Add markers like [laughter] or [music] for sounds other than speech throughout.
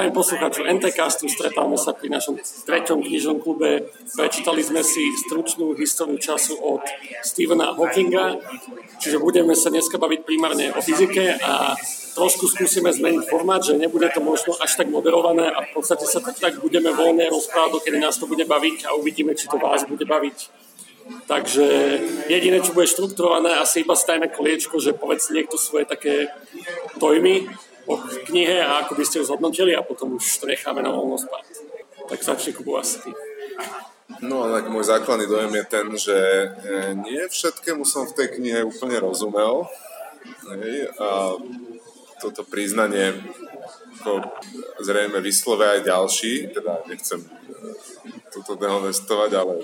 Zdravím poslucháčov NTCastu, stretávame sa pri našom treťom knižnom klube. Prečítali sme si stručnú históriu času od Stephena Hawkinga, čiže budeme sa dneska baviť primárne o fyzike a trošku skúsime zmeniť formát, že nebude to možno až tak moderované a v podstate sa tak budeme voľne rozprávať, kedy nás to bude baviť a uvidíme, či to vás bude baviť. Takže jediné, čo bude štrukturované, asi iba stajme koliečko, že povedz niekto svoje také dojmy o knihe a ako by ste ju zhodnotili a potom už to necháme na voľnospád. Tak začne Kubu asi ty. No tak môj základný dojem je ten, že e, nie všetkému som v tej knihe úplne rozumel. Hej, a toto priznanie ako zrejme vyslove aj ďalší, teda nechcem e, toto dehonestovať, ale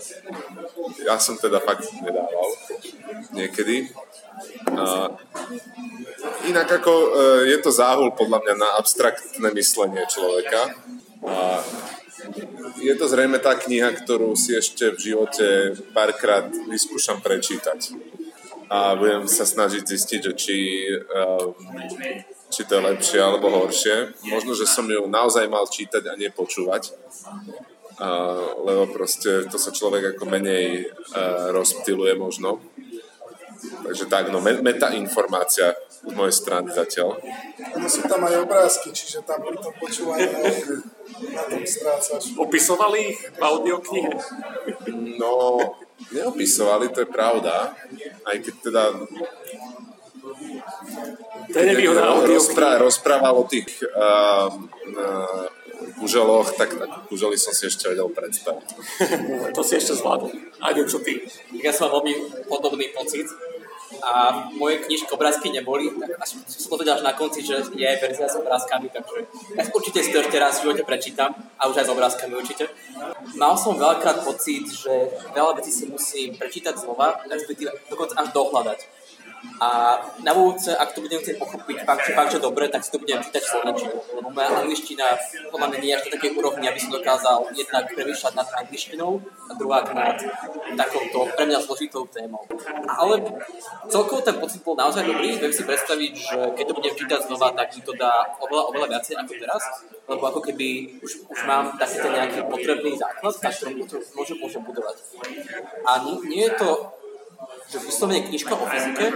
ja som teda fakt nedával niekedy. A inak ako e, je to záhul podľa mňa na abstraktné myslenie človeka. A je to zrejme tá kniha, ktorú si ešte v živote párkrát vyskúšam prečítať. A budem sa snažiť zistiť, že či, um, či to je lepšie alebo horšie. Možno, že som ju naozaj mal čítať a nepočúvať. Uh, lebo proste to sa človek ako menej uh, rozptiluje možno. Takže tak, no, meta informácia z mojej strany zatiaľ. Ano sú tam aj obrázky, čiže tam pri tom počúvaní [laughs] na tom strácaš. Opisovali ich v audioknihe? No, neopisovali, to je pravda. Aj keď teda to je nevýhoda rozprá, rozprával o tých uh, uh, kuželoch, tak, tak kužely som si ešte vedel predstaviť. [laughs] to si ešte zvládol. Ajde, čo ty? Ja som mal veľmi podobný pocit a moje knižky obrázky neboli, tak až som to až na konci, že je aj verzia s obrázkami, takže ja určite si to ešte raz v živote prečítam a už aj s obrázkami určite. Mal som veľkrát pocit, že veľa vecí si musím prečítať znova, respektíve dokonca až dohľadať a na budúce, ak to budem chcieť pochopiť fakt, že, fakt, že dobre, tak si to budem čítať slovenčinu. Lebo moja angličtina podľa mňa nie je až na takej úrovni, aby som dokázal jednak premýšľať nad angličtinou a druhá nad takouto pre mňa zložitou témou. Ale celkovo ten pocit bol naozaj dobrý. Viem si predstaviť, že keď to budem čítať znova, tak mi to dá oveľa, oveľa viacej ako teraz. Lebo ako keby už, už mám taký ten nejaký potrebný základ, na ktorom môžem, môžem budovať. A nie, nie je to že vyslovene knižka o fyzike,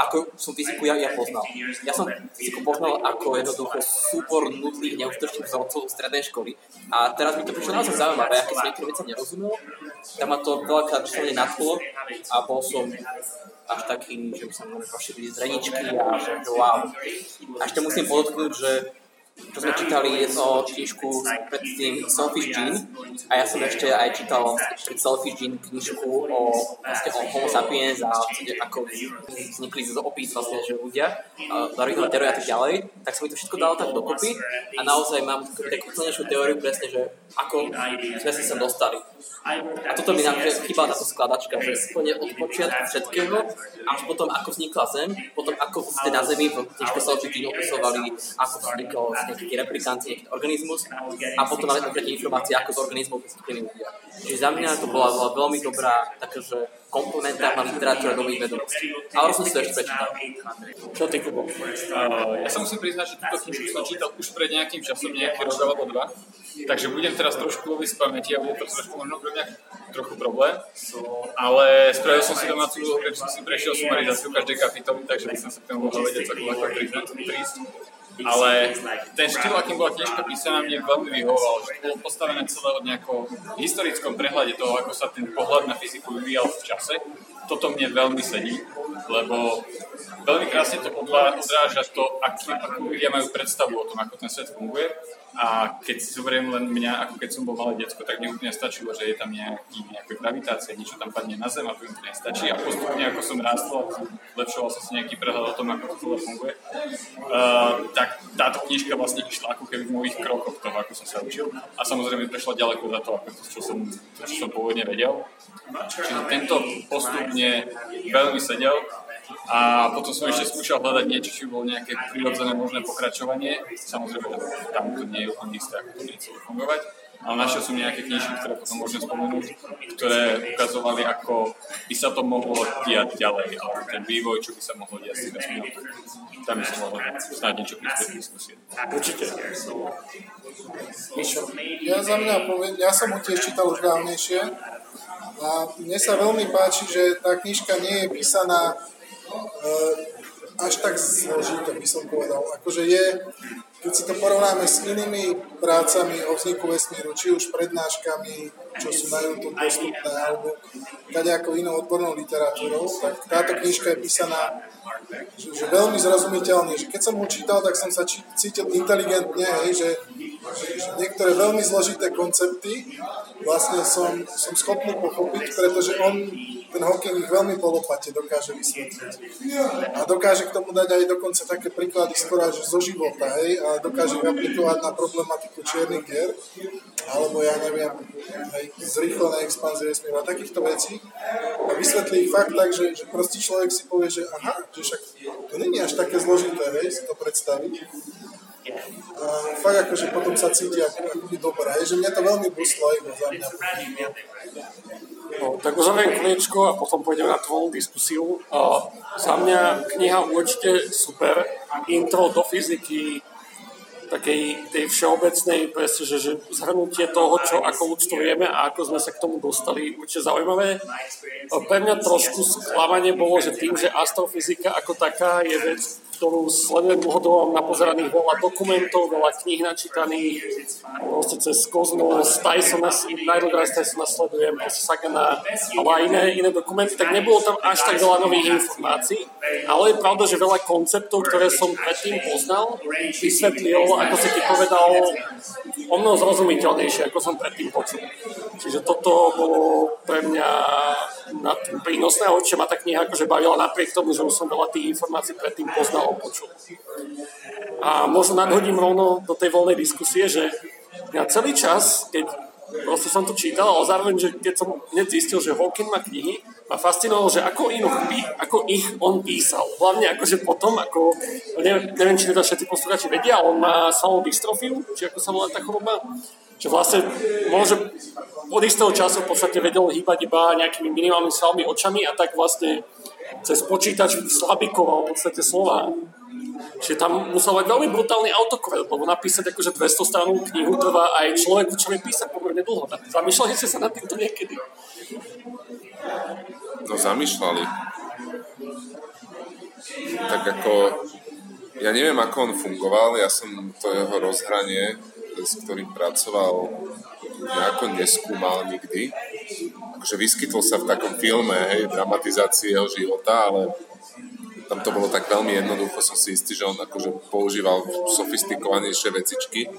ako som fyziku ja, ja poznal. Ja som fyziku poznal ako jednoducho súbor nudných, neúspešných vzorcov strednej školy. A teraz mi to prišlo naozaj zaujímavé, aké som niektoré veci nerozumel. Tam ma to veľakrát vyslovene nadchlo a bol som až taký, že by sa mohli rozšíriť zreničky a že wow. A ešte musím podotknúť, že čo sme čítali o knižku predtým Selfish Gene. A ja som ešte aj čítal pred Selfish Gene knižku o, vlastne o Homo sapiens a vlastne ako vznikli z opís vlastne, že ľudia, Darwinova teória a tak ďalej, tak som mi to všetko dalo tak dokopy. A naozaj mám takú celnejšiu teóriu presne, že ako sme sa sem dostali. A toto mi nám chýba táto skladačka, že úplne od počiatku všetkého, až potom ako vznikla Zem, potom ako ste na Zemi v knižke Selfish Gene opisovali, ako vznikol nejaký replikant, nejaký organizmus a potom máme konkrétne informácie, ako z organizmov vystúpili ľudia. Čiže za mňa to bola, bola veľmi dobrá takáže komplementárna literatúra nových vedomostí. Ale som si to ešte prečítal. Čo ty, Kubo? Uh, ja sa musím priznať, že túto knižku som čítal už pred nejakým časom, nejaký rok alebo dva. Takže budem teraz trošku loviť z pamäti a bude to trošku možno pre mňa trochu problém. Ale spravil som si domácu úlohu, som si prešiel sumarizáciu každej kapitoly, takže by som sa k tomu mohol vedieť celkom ako prísť ale ten štýl, akým bola knižka písaná, mne veľmi vyhovoval, že bolo postavené celé od nejakom historickom prehľade toho, ako sa ten pohľad na fyziku vyvíjal v čase. Toto mne veľmi sedí, lebo veľmi krásne to odráža to, akú ľudia majú predstavu o tom, ako ten svet funguje a keď si zoberiem len mňa, ako keď som bol malé detsko, tak mi úplne stačilo, že je tam nejaký, nejaká gravitácia, niečo tam padne na zem a to úplne stačí. A postupne, ako som rástol, zlepšoval som si nejaký prehľad o tom, ako to celé funguje. Uh, tak táto knižka vlastne išla ako keby v mojich krokoch toho, ako som sa učil. A samozrejme prešla ďaleko za to, ako to, čo som, čo som pôvodne vedel. Čiže tento postupne veľmi sedel a potom som ešte skúšal hľadať niečo, či bolo nejaké prirodzené možné pokračovanie. Samozrejme, tam to nie je úplne isté, ako to bude fungovať. ale našiel som nejaké knižky, ktoré potom môžem spomenúť, ktoré ukazovali, ako by sa to mohlo diať ďalej, alebo ten vývoj, čo by sa mohlo diať s tým vesmírom. Tam by som mohol snáď niečo prispieť diskusie. Určite. Ja za mňa poviem, ja som ho tiež čítal už dávnejšie a mne sa veľmi páči, že tá knižka nie je písaná uh, až tak zložito, by som povedal. Akože je, keď si to porovnáme s inými prácami o vzniku vesmíru, či už prednáškami, čo sú na YouTube dostupné, alebo nejakou inou odbornou literatúrou, tak táto knižka je písaná že, že veľmi zrozumiteľne. Že keď som ho čítal, tak som sa či, cítil inteligentne, hej, že, že, že niektoré veľmi zložité koncepty vlastne som, som schopný pochopiť, pretože on ten Hawking ich veľmi polopate dokáže vysvetliť. A dokáže k tomu dať aj dokonca také príklady skoro až zo života, hej, a dokáže ich aplikovať na problematiku čiernych hier, alebo ja neviem, aj zrýchlené expanzie vesmíru a takýchto vecí. A vysvetlí ich fakt tak, že, že proste človek si povie, že aha, že však to není až také zložité, hej, si to predstaviť. A fakt akože potom sa cíti ako, ako dobré, hej, že mňa to veľmi buslo aj za mňa. No, tak uzavriem kniečko a potom pôjdeme na tú diskusiu. Uh, za mňa kniha určite super. Intro do fyziky, takej tej všeobecnej, presne, že, že zhrnutie toho, čo ako ľudstvo vieme a ako sme sa k tomu dostali, určite zaujímavé. Pre mňa trošku sklamanie bolo, že tým, že astrofyzika ako taká je vec, ktorú sledujem dlhodobo, mám napozeraných veľa dokumentov, veľa kníh načítaných, proste cez Kozmos, Tysona, najdobrá z Tysona sledujem, proste Sagana, ale aj iné, iné dokumenty, tak nebolo tam až tak veľa nových informácií, ale je pravda, že veľa konceptov, ktoré som predtým poznal, vysvetlil, ako si ti povedal, o mnoho zrozumiteľnejšie, ako som predtým počul. Čiže toto bolo pre mňa na prínosné, a určite ma tá kniha akože bavila napriek tomu, že už som veľa tých informácií predtým poznal počul. A možno nadhodím rovno do tej voľnej diskusie, že ja celý čas, keď proste som to čítal, ale zároveň, že keď som hneď zistil, že Hawking má knihy, ma fascinovalo, že ako, inu, ako ich on písal. Hlavne akože potom, ako, neviem, či teda všetci posluchači vedia, on má samou dystrofiu, či ako sa volá tá choroba, že vlastne môže od istého času v podstate vedel hýbať iba nejakými minimálnymi svalmi očami a tak vlastne cez počítač slabikoval v podstate slova. Čiže tam musel mať veľmi brutálny autokorel, lebo napísať akože 200 stranovú knihu trvá aj človeku, čo vie písať pomerne dlho. Zamýšľali ste sa nad týmto niekedy? No zamýšľali. Tak ako, ja neviem, ako on fungoval, ja som to jeho rozhranie, s ktorým pracoval, nejako neskúmal nikdy akože vyskytol sa v takom filme, hej, dramatizácie jeho života, ale tam to bolo tak veľmi jednoducho, som si istý, že on akože používal sofistikovanejšie vecičky.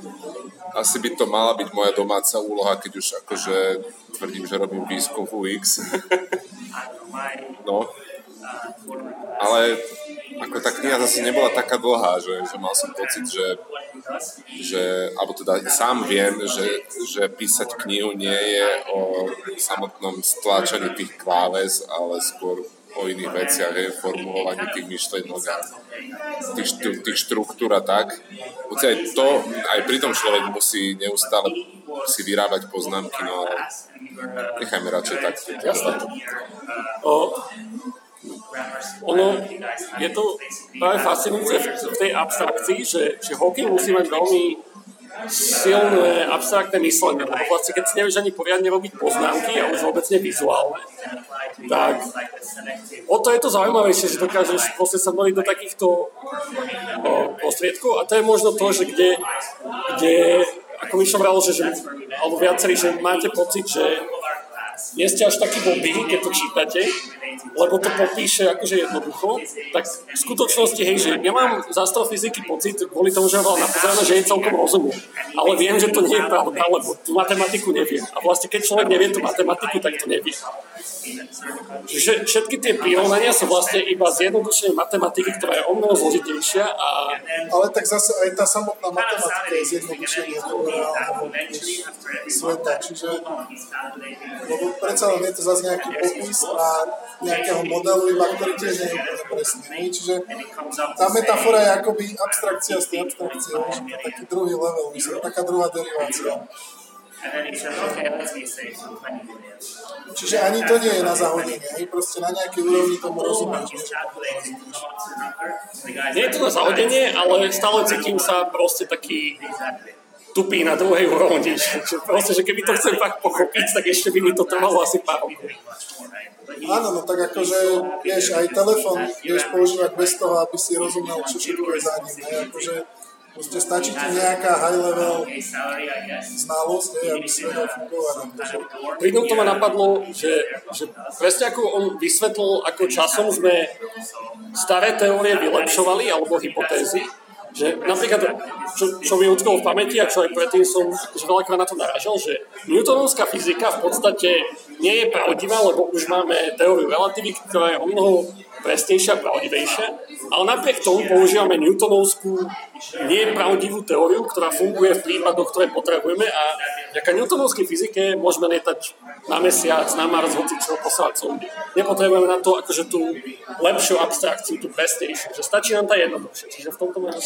Asi by to mala byť moja domáca úloha, keď už akože tvrdím, že robím výskum v UX. no. Ale ako tá kniha zase nebola taká dlhá, že, že mal som pocit, že že, alebo teda sám viem, že, že písať knihu nie je o samotnom stláčaní tých kláves, ale skôr o iných veciach, je formulovaní tých myšlenok a tých, tých štruktúr a tak. Hoci aj to, aj pri tom človek musí neustále si vyrábať poznámky, no ale nechajme radšej tak. Jasné. O, ono, je to práve fascinujúce v tej abstrakcii, že, že Hawking musí mať veľmi silné abstraktné myslenie, lebo vlastne keď si nevieš ani poriadne robiť poznámky a už vôbec nevizuálne, tak o to je to zaujímavejšie, že dokážeš proste sa maliť do takýchto o, prostriedkov. A to je možno to, že kde, kde ako mi som že, že alebo viacerí, že máte pocit, že nie ste až taký blbý, keď to čítate, lebo to popíše akože jednoducho, tak v skutočnosti, hej, že ja mám z astrofyziky pocit, kvôli tomu, že ho napozerané, že je celkom rozumie. Ale viem, že to nie je pravda, lebo tú matematiku neviem. A vlastne keď človek nevie tú matematiku, tak to nevie. Čiže všetky tie prirovnania sú vlastne iba zjednodušenie matematiky, ktorá je o mnoho zložitejšia. A... Ale tak zase aj tá samotná matematika je zjednodušenie toho sveta. Čiže predsa len je to zase nejaký popis a nejakého modelu, iba ktorý tiež nie je úplne presný. Čiže tá metafora je akoby abstrakcia z tej abstrakcie, to je taký druhý level, myslím, taká druhá derivácia. Čiže ani to nie je na zahodenie, hej? proste na nejakej úrovni tomu rozumieš. Nie je to na zahodenie, ale stále cítim sa proste taký tupý na druhej úrovni. Že proste, že keby to chcem fakt pochopiť, tak ešte by mi to trvalo asi pár rokov. Áno, no tak akože, vieš, aj telefón vieš používať bez toho, aby si rozumel, čo všetko je za ním. Hej? Akože, proste stačí ti nejaká high level znalosť, hej, aby si vedel fungovať. Akože. Pri to ma napadlo, že, že presne ako on vysvetlil, ako časom sme staré teórie vylepšovali, alebo hypotézy, že napríklad, čo, čo mi utkolo v pamäti a čo aj predtým som že veľakrát na to naražal, že Newtonovská fyzika v podstate nie je pravdivá, lebo už máme teóriu relativity, ktorá je o mnoho presnejšia a pravdivejšia, ale napriek tomu používame Newtonovskú nepravdivú teóriu, ktorá funguje v prípadoch, ktoré potrebujeme a vďaka Newtonovskej fyzike môžeme lietať na mesiac, na Mars, hoci čo poslať sondy. Nepotrebujeme na to akože tú lepšiu abstrakciu, tú presnejšiu, že stačí nám tá jednoduchšia. Čiže v tomto máme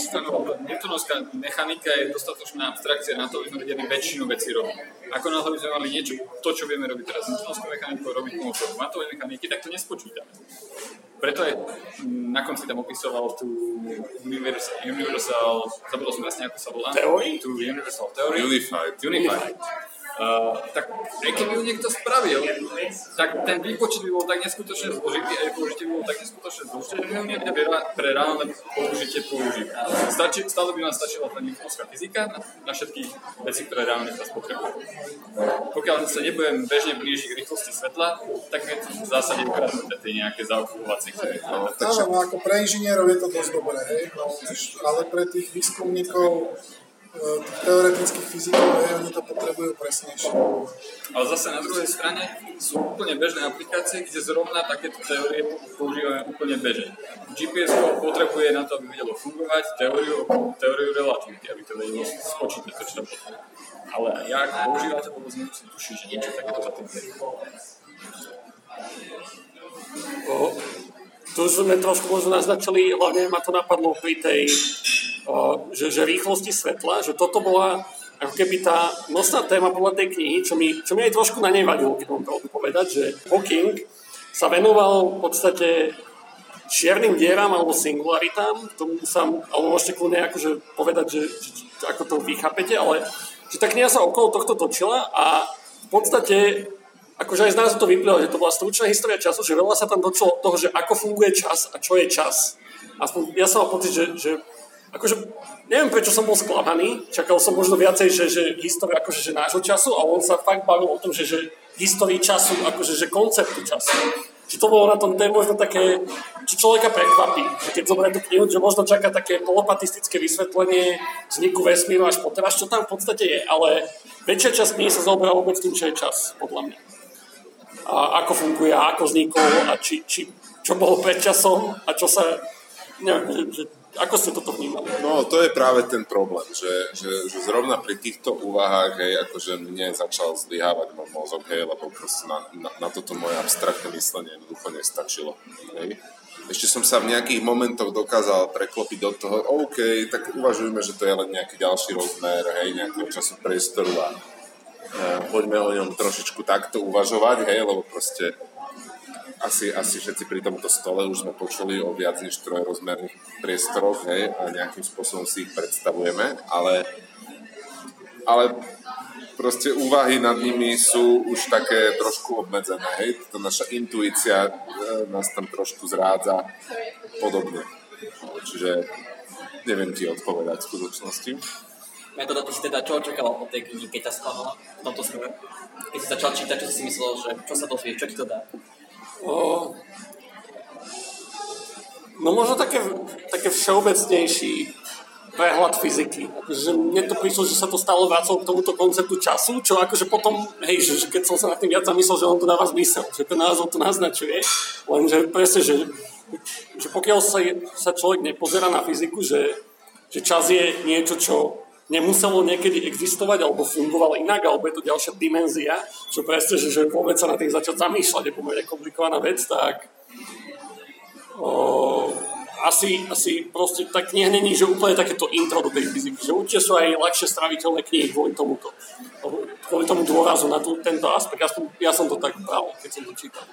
Newtonovská mechanika je dostatočná abstrakcia na to, aby sme vedeli väčšinu vecí robiť. Ako náhle by sme mali niečo, to, čo vieme robiť teraz Newtonovskou mechanikou, robiť pomocou kvantovej mechaniky, tak to nespočítame. Preto aj na konci tam opisoval tú Universal, universal zabudol som vlastne, ako sa volá. Theory? Tú Universal Theory. Unified. Unified. Uh, tak aj keby ju niekto spravil, tak ten výpočet by bol tak neskutočne zložitý a použitie by bolo tak neskutočne zložité, že by ho niekde pre reálne použitie použiť. Stačí, stále by nám stačila tá newtonovská fyzika na, na všetky veci, ktoré reálne teraz potrebujeme. Pokiaľ sa nebudem bežne blížiť k rýchlosti svetla, tak je to v zásade ukradnuté tie nejaké zaokupovacie, ktoré no, Áno, no ako pre inžinierov je to dosť dobré, hej? No, ale pre tých výskumníkov tých teoretických fyzikov, hej, oni to potrebujú presnejšie. Ale zase na druhej strane sú úplne bežné aplikácie, kde zrovna takéto teórie používame úplne bežne. GPS potrebuje na to, aby vedelo fungovať, teóriu, teóriu relativity, aby to vedelo spočítať to, čo tam potrebuje. Ale ja ako používateľ vôbec nemusím tušiť, že niečo takéto za tým je. Tu sme trošku možno naznačili, hlavne ma to napadlo pri tej že, že rýchlosti svetla, že toto bola ako keby tá nosná téma podľa tej knihy, čo mi, čo mi aj trošku na nej vadilo, keď mám pravdu povedať, že Hawking sa venoval v podstate čiernym dieram alebo singularitám, tomu sa, alebo môžete kľudne akože povedať, že, že, ako to vychápete, ale že tá kniha sa okolo tohto točila a v podstate akože aj z nás to vyplýva, že to bola stručná história času, že veľa sa tam dočilo toho, že ako funguje čas a čo je čas. Aspoň ja som mal pocit, že, že akože neviem prečo som bol sklamaný, čakal som možno viacej, že, že história akože že nášho času, ale on sa fakt bavil o tom, že, že histórii času, akože že konceptu času. Či to bolo na tom, to je možno také, čo človeka prekvapí, že keď zoberie tú knihu, že možno čaká také polopatistické vysvetlenie vzniku vesmíru až po teraz, čo tam v podstate je, ale väčšia časť knihy sa zaoberá vôbec tým, čo je čas, podľa mňa. A ako funguje, a ako vznikol, a či, či, čo bolo pred časom, a čo sa, neviem, že, že ako ste toto vnímali? No, to je práve ten problém, že, že, že zrovna pri týchto úvahách, hej, akože mne začal zlyhávať môj mozog, hej, lebo proste na, na, na toto moje abstraktné myslenie jednoducho nestačilo. Hej. Ešte som sa v nejakých momentoch dokázal preklopiť do toho, OK, tak uvažujeme, že to je len nejaký ďalší rozmer, hej, nejakého času priestoru a e, poďme o ňom trošičku takto uvažovať, hej, lebo proste asi, asi všetci pri tomto stole už sme počuli o viac než trojrozmerných priestoroch, hej, a nejakým spôsobom si ich predstavujeme, ale, ale proste úvahy nad nimi sú už také trošku obmedzené, hej, tá naša intuícia e, nás tam trošku zrádza podobne. Čiže neviem ti odpovedať v skutočnosti. Metoda, ty si teda čo očakával od tej knihy, keď ťa sklamala v tomto smere? Keď si začal čítať, čo si myslel, že čo sa dozvieš, čo ti to dá? No možno také, také všeobecnejší prehľad fyziky. Akože mne to prišlo, že sa to stále vracalo k tomuto konceptu času, čo akože potom, hej, že, že keď som sa nad tým viac zamyslel, že on to dáva zmysel, že ten názov to naznačuje, lenže presne, že, že pokiaľ sa, sa človek nepozera na fyziku, že, že čas je niečo, čo nemuselo niekedy existovať alebo fungoval inak, alebo je to ďalšia dimenzia, čo presne, že, že vôbec sa na tým začať zamýšľať, je pomerne komplikovaná vec, tak o, asi, asi proste tá kniha není, že úplne takéto intro do tej fyziky, že určite sú aj ľahšie straviteľné knihy kvôli tomuto. Kvôli tomu dôrazu na tú, tento aspekt. Ja som, ja som to tak bral, keď som to čítal.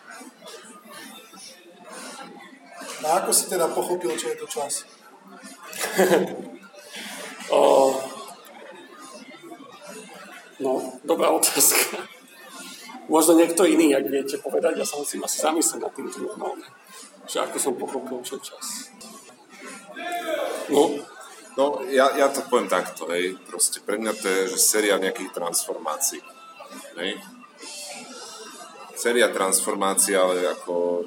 No ako si teda pochopil, čo je to čas? [laughs] o, no, dobrá otázka. Možno niekto iný, ak viete povedať, ja sa musím asi zamyslieť nad týmto normálne. Že ako som pochopil, čo čas. No, no ja, ja to poviem takto, hej. Proste pre mňa to je, že séria nejakých transformácií. Hej. Séria transformácií, ale ako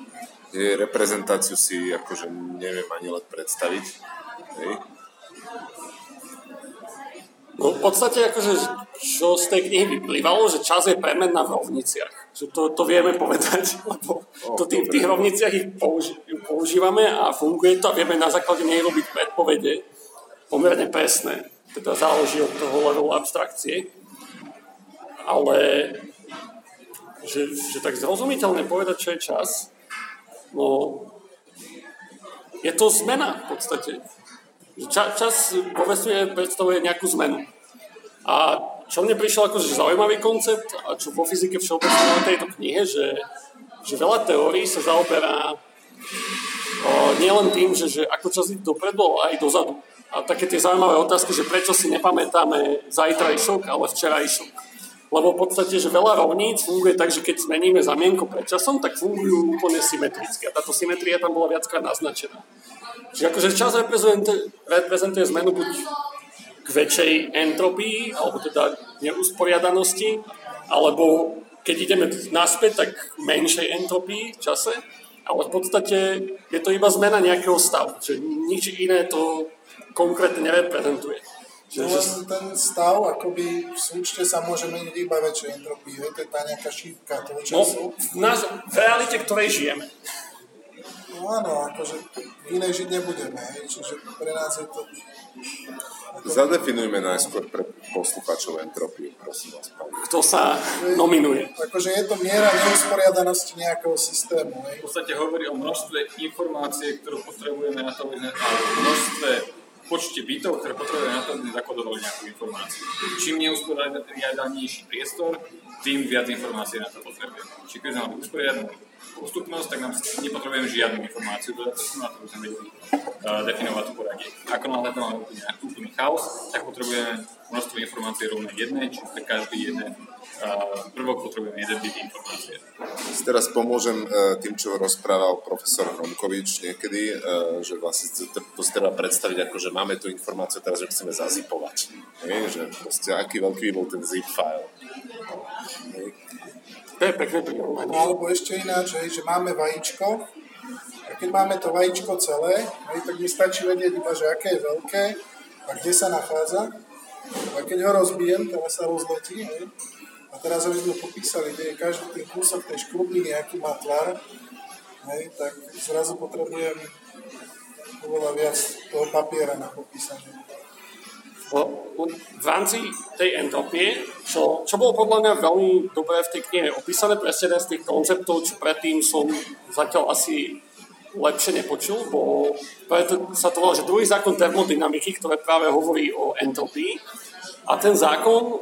jej reprezentáciu si akože neviem ani len predstaviť. Hej. No v podstate akože, čo z tej knihy vyplývalo, že čas je premenná v rovniciach. Že to, to vieme povedať, [laughs] lebo to tým, v tých rovniciach ich použi, používame a funguje to a vieme na základe nej robiť predpovede pomerne presné. Teda záleží od toho levelu abstrakcie. Ale že, že tak zrozumiteľne povedať, čo je čas, no je to zmena v podstate. Ča, čas vo vesmíre predstavuje nejakú zmenu. A čo mne prišiel ako zaujímavý koncept a čo vo fyzike všeobecne na tejto knihe, že, že veľa teórií sa zaoberá o, nielen tým, že, že ako čas ide dopredu, ale aj dozadu. A také tie zaujímavé otázky, že prečo si nepamätáme zajtrajšok, ale včerajšok. Lebo v podstate, že veľa rovníc funguje tak, že keď zmeníme zamienko pred časom, tak fungujú úplne symetricky. A táto symetria tam bola viackrát naznačená. Čiže akože čas reprezentuje zmenu buď k väčšej entropii, alebo teda neusporiadanosti, alebo keď ideme naspäť, tak menšej entropii v čase, ale v podstate je to iba zmena nejakého stavu, že nič iné to konkrétne nereprezentuje. Že, no, že... ten stav, akoby v súčte sa môže meniť iba väčšej entropii, to je tá nejaká šípka toho času. No, v, nás, v realite, ktorej žijeme. No áno, akože v inej žiť nebudeme, hej. čiže pre nás je to... Ako... Zadefinujme najskôr pre poslucháčov entropiu, prosím vás. Pán. Kto sa nominuje? Akože je to miera neusporiadanosti nejakého systému. Hej. V podstate hovorí o množstve informácie, ktorú potrebujeme na to, a množstve počte bytov, ktoré potrebujeme na to, aby zakodovali nejakú informáciu. Čím neusporiadanejší priestor, tým viac informácií na to potrebujeme. Čiže keď máme usporiadanú postupnosť, tak nám nepotrebujeme žiadnu informáciu dodatočnú na to, aby sme vedeli uh, definovať to poradie. Ako náhle to máme úplne, úplný chaos, tak potrebujeme množstvo informácií rovné jednej, čiže pre každý jeden prvok potrebujeme jeden byt informácie. Teraz pomôžem uh, tým, čo rozprával profesor Hromkovič niekedy, uh, že vlastne to si treba predstaviť ako, že máme tú informáciu teraz, že chceme zazipovať. Nie? Že proste aký veľký bol ten zip file. To je pekné prirovnanie. No, alebo ešte ináč, že máme vajíčko a keď máme to vajíčko celé, tak mi stačí vedieť iba, že aké je veľké a kde sa nachádza. A keď ho rozbijem, teraz sa rozletí. A teraz, aby sme popísali, kde je každý ten kúsok tej škrubiny, aký má tvar, hej, tak zrazu potrebujem oveľa viac toho papiera na popísanie v rámci tej entropie, čo, čo bolo podľa mňa veľmi dobre v tej knihe opísané, presne jeden z tých konceptov, čo predtým som zatiaľ asi lepšie nepočul, bo preto sa to volá, že druhý zákon termodynamiky, ktoré práve hovorí o entropii. A ten zákon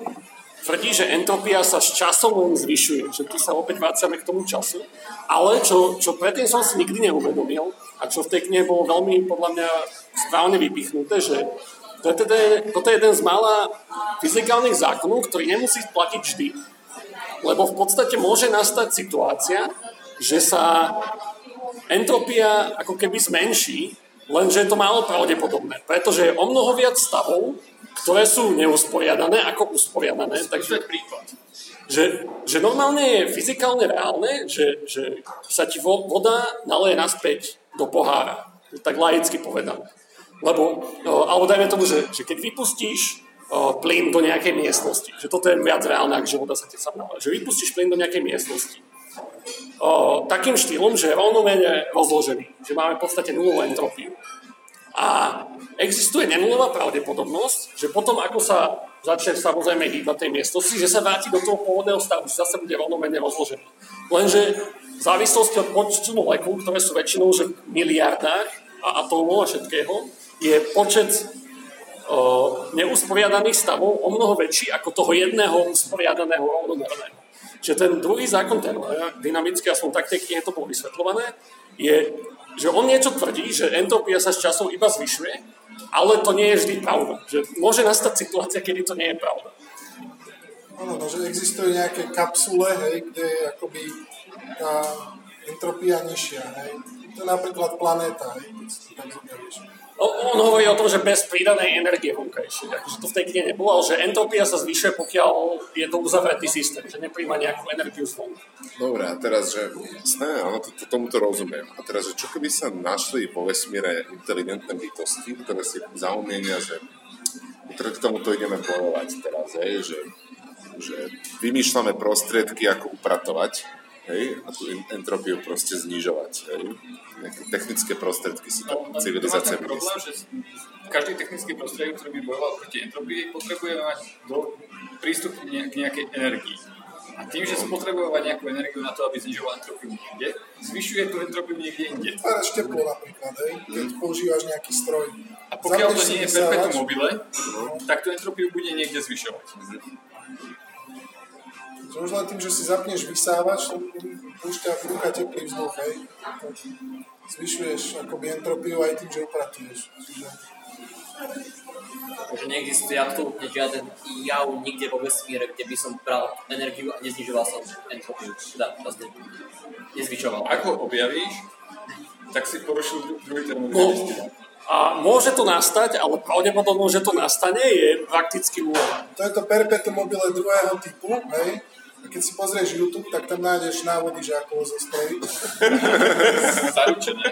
tvrdí, že entropia sa s časom len zvyšuje, že tu sa opäť vraciame k tomu času. Ale čo, čo predtým som si nikdy neuvedomil a čo v tej knihe bolo veľmi podľa mňa správne vypichnuté, že toto je, toto je jeden z mála fyzikálnych zákonov, ktorý nemusí platiť vždy. Lebo v podstate môže nastať situácia, že sa entropia ako keby zmenší, lenže je to málo pravdepodobné, pretože je o mnoho viac stavov, ktoré sú neusporiadané ako usporiadané. Takže príklad. Že, že normálne je fyzikálne reálne, že, že sa ti voda naleje naspäť do pohára. Tak laicky povedané. Lebo, alebo dajme tomu, že, že keď vypustíš plyn do nejakej miestnosti, že toto je viac reálne, ak že voda sa ti samnala, že vypustíš plyn do nejakej miestnosti, o, takým štýlom, že je rovnomene rozložený, že máme v podstate nulovú entropiu. A existuje nenulová pravdepodobnosť, že potom, ako sa začne samozrejme hýbať tej miestnosti, že sa vráti do toho pôvodného stavu, že zase bude rovnomene rozložený. Lenže v závislosti od počtu molekúl, ktoré sú väčšinou že v miliardách, a atómov a všetkého, je počet o, neusporiadaných stavov o mnoho väčší ako toho jedného usporiadaného rovnomerného. Čiže ten druhý zákon dynamický, aspoň tak tej knihe to bolo vysvetľované, je, že on niečo tvrdí, že entropia sa s časom iba zvyšuje, ale to nie je vždy pravda. Že môže nastať situácia, kedy to nie je pravda. Áno, no, že existujú nejaké kapsule, hej, kde je akoby tá entropia nižšia, hej. To je napríklad planéta, hej, keď si tak zoberieš. On hovorí o tom, že bez pridanej energie vonkajšie. Akože to v tej knihe nebolo, ale že entropia sa zvyšuje, pokiaľ je to uzavretý systém, že nepríjma nejakú energiu zvonku. Dobre, a teraz, že jasné, áno, to, to, tomu to rozumiem. A teraz, že čo keby sa našli vo vesmíre inteligentné bytosti, ktoré si zaumienia, že k tomuto ideme bojovať teraz, hej, že že vymýšľame prostriedky, ako upratovať hej, a tú entropiu proste znižovať. Hej. Nejaké technické prostriedky si tá no, civilizácia problém, že každý technický prostriedok, ktorý by bojoval proti entropii, potrebuje mať do, prístup k nejakej energii. A tým, že spotrebuje nejakú energiu na to, aby znižoval entropiu niekde, zvyšuje tú entropiu niekde inde. Tváraš teplo napríklad, hej? keď mm. používaš nejaký stroj. A pokiaľ to nie je perpetuum mobile, no. tak tú entropiu bude niekde zvyšovať. Že už len tým, že si zapneš vysávač, to púšťa ruka teplý vzduch, hej. Zvyšuješ akoby entropiu aj tým, že upratuješ. Čiže... Takže neexistuje absolútne žiaden jav nikde vo vesmíre, kde by som bral energiu a neznižoval som entropiu. Teda vlastne nezvyšoval. Ako ho objavíš, tak si porušil druhý termodynamický no. A môže to nastať, ale pravdepodobne, že to nastane, je prakticky nula. To je to perpetuum mobile druhého typu, hej? A keď si pozrieš YouTube, tak tam nájdeš návody, že ako ho zostaviť. [laughs] Zaručené.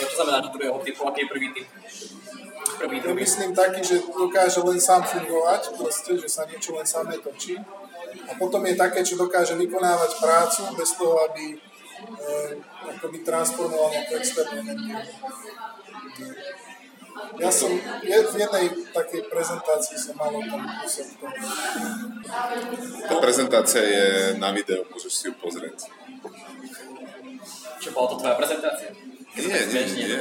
To čo znamená do druhého typu, aký je prvý typ? Prvý, prvý. myslím taký, že dokáže len sám fungovať, proste, že sa niečo len samé točí. A potom je také, čo dokáže vykonávať prácu bez toho, aby akoby transformoval nejakú externú energiu. Ja som v jednej takej prezentácii som mal o tom Tá prezentácia je na video, môžeš si ju pozrieť. Čo bola to tvoja prezentácia? Nie, nie, nie.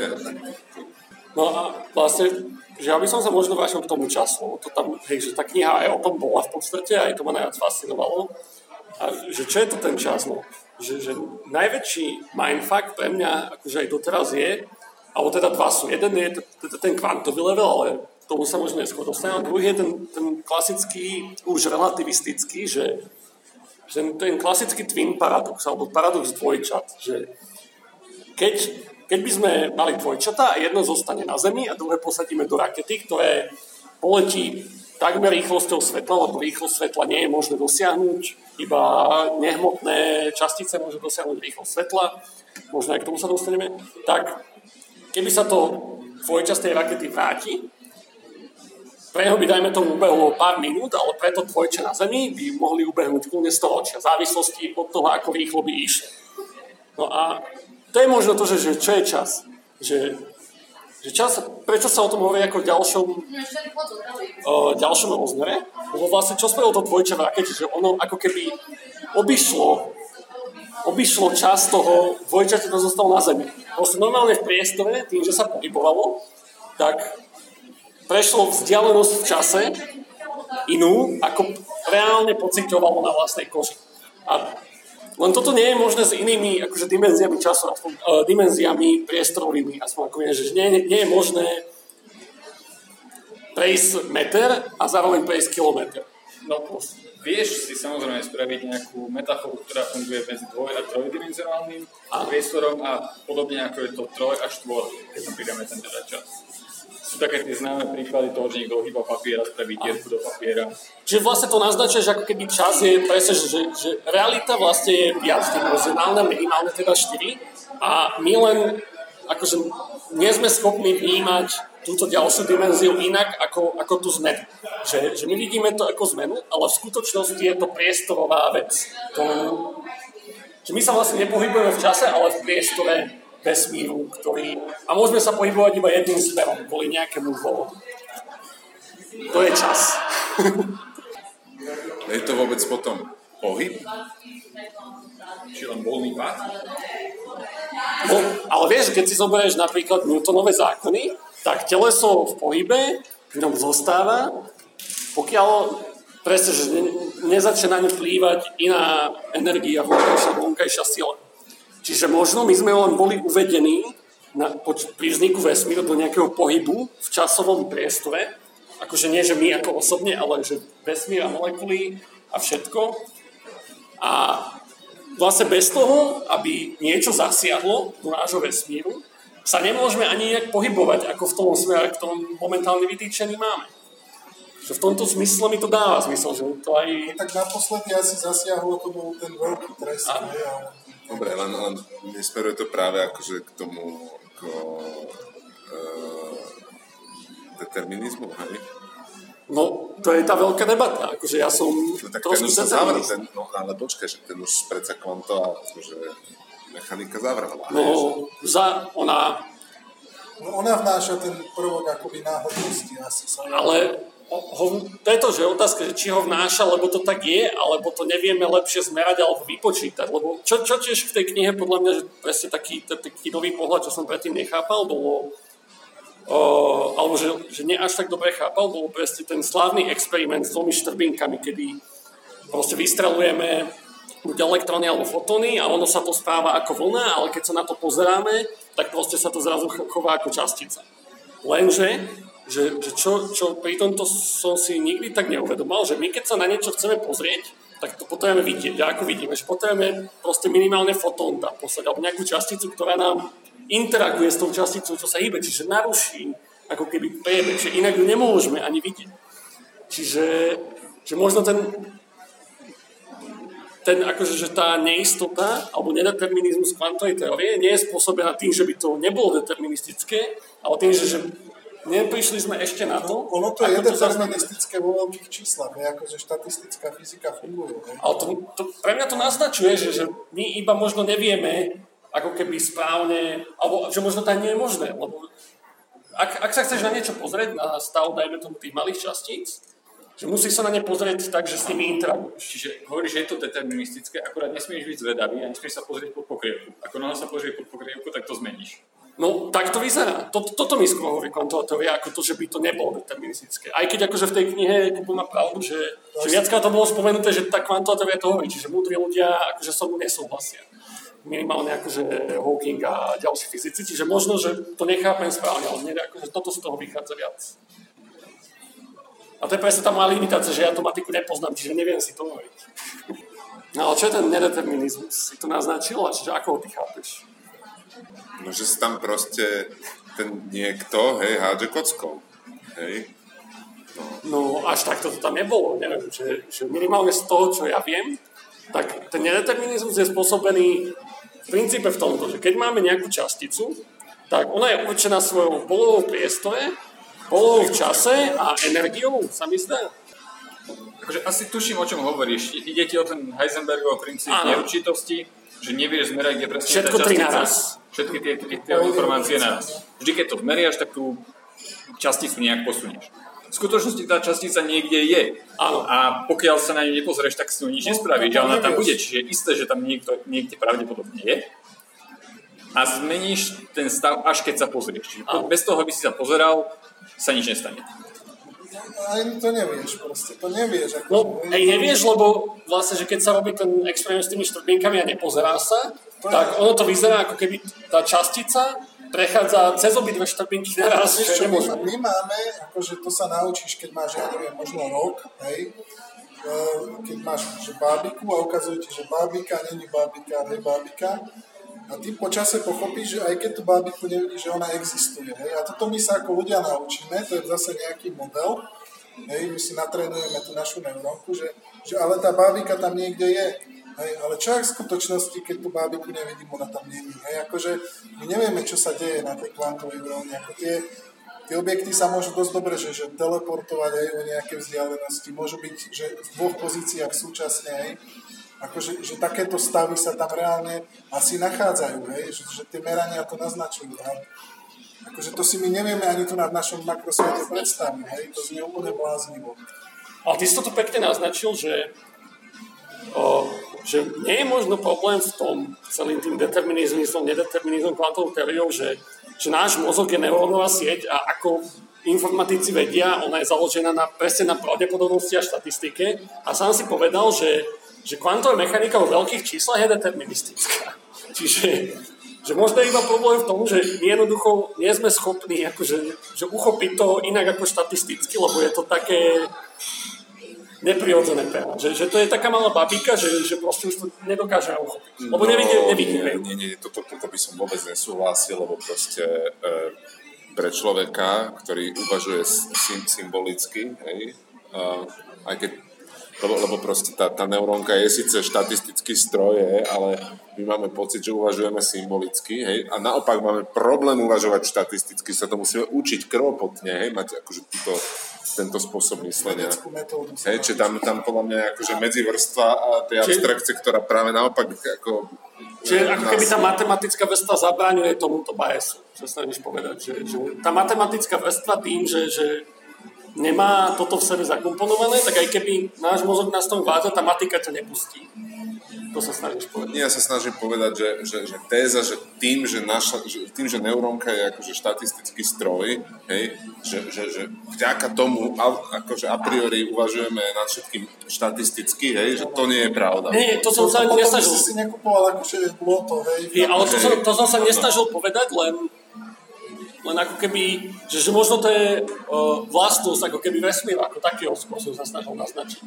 No a vlastne, že ja by som sa možno vrátil k tomu času. To tam, hej, že tá kniha aj o tom bola v podstate, aj to ma najviac fascinovalo. A že čo je to ten čas? No? Že, že najväčší mindfuck pre mňa, akože aj doteraz je, alebo teda dva sú. Jeden je teda ten kvantový level, ale tomu sa možno neskôr dostaneme. Druhý je ten, ten klasický, už relativistický, že, že ten, ten klasický twin paradox, alebo paradox dvojčat, že keď, keď by sme mali dvojčata a jedno zostane na Zemi a druhé posadíme do rakety, ktoré poletí takmer rýchlosťou svetla, lebo rýchlosť svetla nie je možné dosiahnuť, iba nehmotné častice môžu dosiahnuť rýchlosť svetla, možno aj k tomu sa dostaneme, tak keby sa to dvojča z tej rakety vráti, pre by, dajme tomu, ubehlo pár minút, ale preto dvojča na Zemi by mohli ubehnúť kľudne storočia, v závislosti od toho, ako rýchlo by išli. No a to je možno to, že, že čo je čas. Že, že čas, prečo sa o tom hovorí ako ďalšom, o, ďalšom rozmere? Lebo vlastne čo spravilo to dvojča v rakete, že ono ako keby obišlo obišlo čas toho dvojčaťa, to zostalo na Zemi. Proste normálne v priestore, tým, že sa pohybovalo, tak prešlo vzdialenosť v čase inú, ako reálne pocitovalo na vlastnej koži. A len toto nie je možné s inými akože, dimenziami času, aspoň, uh, dimenziami priestorovými, aspoň ako je, že nie, nie je možné prejsť meter a zároveň prejsť kilometr. No, Vieš si samozrejme spraviť nejakú metaforu, ktorá funguje medzi dvoj- a trojdimenzionálnym priestorom a podobne ako je to troj a štvor, keď tam pridáme ten teda čas. Sú také tie známe príklady toho, že niekto ohýba papier a spraví dierku do papiera. Čiže vlastne to naznačuje, že ako keby čas je presne, že, že realita vlastne je viac dimenzionálna, minimálne teda 4 a my len akože nie sme schopní vnímať túto ďalšiu dimenziu inak ako, ako tú zmenu. Že, že my vidíme to ako zmenu, ale v skutočnosti je to priestorová vec. To, že my sa vlastne nepohybujeme v čase, ale v priestore vesmíru, ktorý... A môžeme sa pohybovať iba jedným smerom, kvôli nejakému dôvodu. To je čas. [laughs] je to vôbec potom pohyb? Či len voľný pád? No, ale vieš, keď si zoberieš napríklad Newtonové zákony, tak teleso v pohybe v ňom zostáva, pokiaľ presne, že ne, nezačne na ňu vplývať iná energia, vonkajšia, vonkajšia sila. Čiže možno my sme len boli uvedení na, pri vzniku vesmíru do nejakého pohybu v časovom priestore, akože nie, že my ako osobne, ale že vesmír a molekuly a všetko. A vlastne bez toho, aby niečo zasiahlo do nášho vesmíru, sa nemôžeme ani nejak pohybovať, ako v tom smere, ktorom momentálne vytýčený máme. Že v tomto zmysle mi to dáva zmysel, že to aj... Tak naposledy asi zasiahlo, to bol ten veľký trest. A... Dobre, len, len nesmeruje to práve akože k tomu k, uh, determinizmu, hej? No, to je tá veľká debata. Akože ja som no, tak ten už zavrel, ten, no ale počkaj, že ten už predsa kvantová akože mechanika zavrala. No, že... za, ona... No ona vnáša ten prvok akoby náhodnosti asi sa. Ale ho, to je to, že otázka, či ho vnáša, lebo to tak je, alebo to nevieme lepšie zmerať alebo vypočítať. Lebo čo, čo tiež v tej knihe, podľa mňa, že presne taký, taký nový pohľad, čo som predtým nechápal, bolo Uh, alebo že, že nie až tak dobre chápal, bol presne ten slávny experiment s dvomi štrbinkami, kedy proste vystrelujeme buď elektróny alebo fotóny a ono sa to správa ako vlna, ale keď sa na to pozeráme, tak proste sa to zrazu chová ako častica. Lenže, že, že čo, čo pri tomto som si nikdy tak neuvedomal, že my keď sa na niečo chceme pozrieť, tak to potrebujeme vidieť. A ako vidíme, že potrebujeme proste minimálne fotón tam poslať, alebo nejakú časticu, ktorá nám interaguje s tou časticou, čo sa hýbe, čiže naruší ako keby priebeh, že inak ju nemôžeme ani vidieť. Čiže že možno ten, ten akože, že tá neistota alebo nedeterminizmus kvantovej teórie nie je spôsobená tým, že by to nebolo deterministické, ale tým, že, že neprišli sme ešte na to. No, ono to je deterministické vo veľkých číslach, je ako, že štatistická fyzika funguje. Ale to, to, pre mňa to naznačuje, že, že my iba možno nevieme ako keby správne, alebo že možno to nie je možné, lebo ak, ak sa chceš na niečo pozrieť, na stav, dajme tomu tých malých častíc, že musíš sa na ne pozrieť tak, že s nimi interaguješ. Čiže hovoríš, že je to deterministické, akurát nesmieš byť zvedavý a nesmieš sa pozrieť pod pokrievku. Ako na sa pozrie pod pokrievku, tak to zmeníš. No, tak to vyzerá. Toto, toto mi skôr hovorí kvantová ako to, že by to nebolo deterministické. Aj keď akože v tej knihe Kupu má pravdu, že, že viackrát to bolo spomenuté, že tá kvantová teória to hovorí, čiže múdri ľudia akože so mnou nesúhlasia minimálne akože Hawking a ďalší fyzici, čiže možno, že to nechápem správne, ale nie, akože toto z toho vychádza viac. A to je presne tá moja limitácia, že ja tú matiku nepoznám, čiže neviem si to hovoriť. [laughs] No ale čo je ten nedeterminizmus? Si to naznačil, čiže ako ho ty chápeš? No, že si tam proste ten niekto, hej, hádže kockou. Hej. No. no až takto to tam nebolo. Neviem, že, že minimálne z toho, čo ja viem, tak ten nedeterminizmus je spôsobený v princípe v tomto, že keď máme nejakú časticu, tak ona je určená svojou polovou v priestore, polovou v čase a energiou, sa mi zdá. Akože asi tuším, o čom hovoríš. Ide ti o ten Heisenbergov princíp neurčitosti, že nevieš zmerať, kde presne Všetko tá častica. Všetky tie, tie, tie informácie naraz. Vždy, keď to zmeriaš, tak tú časticu nejak posunieš v skutočnosti tá častica niekde je. Áno. A pokiaľ sa na ňu nepozrieš, tak si to nič no, nespravíš. Ale ona tam bude. Čiže isté, že tam niekto, niekde pravdepodobne je. A zmeníš ten stav, až keď sa pozrieš. Čiže Áno. bez toho, aby si sa pozeral, sa nič nestane. Aj to nevieš proste, to nevieš. Ako no, aj nevieš, lebo vlastne, že keď sa robí ten experiment s tými štvrtinkami a nepozerá sa, to tak je... ono to vyzerá ako keby tá častica prechádza cez obidve štrbinky naraz. Vieš čo, my, my máme, akože to sa naučíš, keď máš, ja neviem, možno rok, hej, e, keď máš že bábiku a ukazuje ti, že bábika není bábika, ale bábika. A ty počase pochopíš, že aj keď tú bábiku nevidíš, že ona existuje. Hej? A toto my sa ako ľudia naučíme, to je zase nejaký model. Hej? My si natrénujeme tú našu neurónku, že, že ale tá bábika tam niekde je. Hej, ale čo aj v skutočnosti, keď tú bábiku nevidím, ona tam není. Hej, akože my nevieme, čo sa deje na tej kvantovej úrovni. Ako tie, tie objekty sa môžu dosť dobre, že, že teleportovať aj o nejaké vzdialenosti. Môžu byť že v dvoch pozíciách súčasne. Hej. Akože, že takéto stavy sa tam reálne asi nachádzajú. Hej, že, že tie merania to naznačujú. Hej. Akože to si my nevieme ani tu na našom makrosvete predstaviť. Hej. To znie úplne bláznivo. Ale ty si to tu pekne naznačil, že o, že nie je možno problém v tom, celým tým determinizmom, nedeterminizmom, kvantovou teóriou, že, že náš mozog je neurónová sieť a ako informatici vedia, ona je založená na, presne na pravdepodobnosti a štatistike a sám si povedal, že, že kvantová mechanika vo veľkých číslach je deterministická. [laughs] Čiže že možno iba problém v tom, že my jednoducho nie sme schopní akože, že uchopiť to inak ako štatisticky, lebo je to také neprirodzené téma. Že, že to je taká malá babika, že, že proste už to nedokáže uchopiť. Lebo no, nevidíme, nevidíme. Nie, nie, toto, toto by som vôbec nesúhlasil, lebo proste e, pre človeka, ktorý uvažuje symbolicky, hej, e, aj keď lebo, lebo proste tá, tá neurónka je síce štatistický stroj, ale my máme pocit, že uvažujeme symbolicky, hej, a naopak máme problém uvažovať štatisticky, sa to musíme učiť krvopotne, hej, mať akože túto, tento spôsob myslenia. Hej, čiže tam, tam podľa mňa akože medzivrstva a tej abstrakcie, ktorá práve naopak ako Čiže ako keby tá matematická vrstva zabráňuje tomuto biasu, čo sa snažíš povedať. Že, že tá matematická vrstva tým, že, že nemá toto v sebe zakomponované, tak aj keby náš mozog nás tom vádza, tá matika to nepustí. To sa snažíš povedať. Ja sa snažím povedať, že, že, že téza, že tým, že, naša, že tým, že neurónka je akože štatistický stroj, hej, že, že, že vďaka tomu a, akože a priori uvažujeme nad všetkým štatisticky, hej, že to nie je pravda. Nie, to som sa nesnažil. si nekupoval akože loto, hej. Je, ale to som, to som sa nesnažil povedať, len len ako keby, že, že možno to je uh, vlastnosť ako keby vesmíru, ako takého spôsobu sa snažil naznačiť.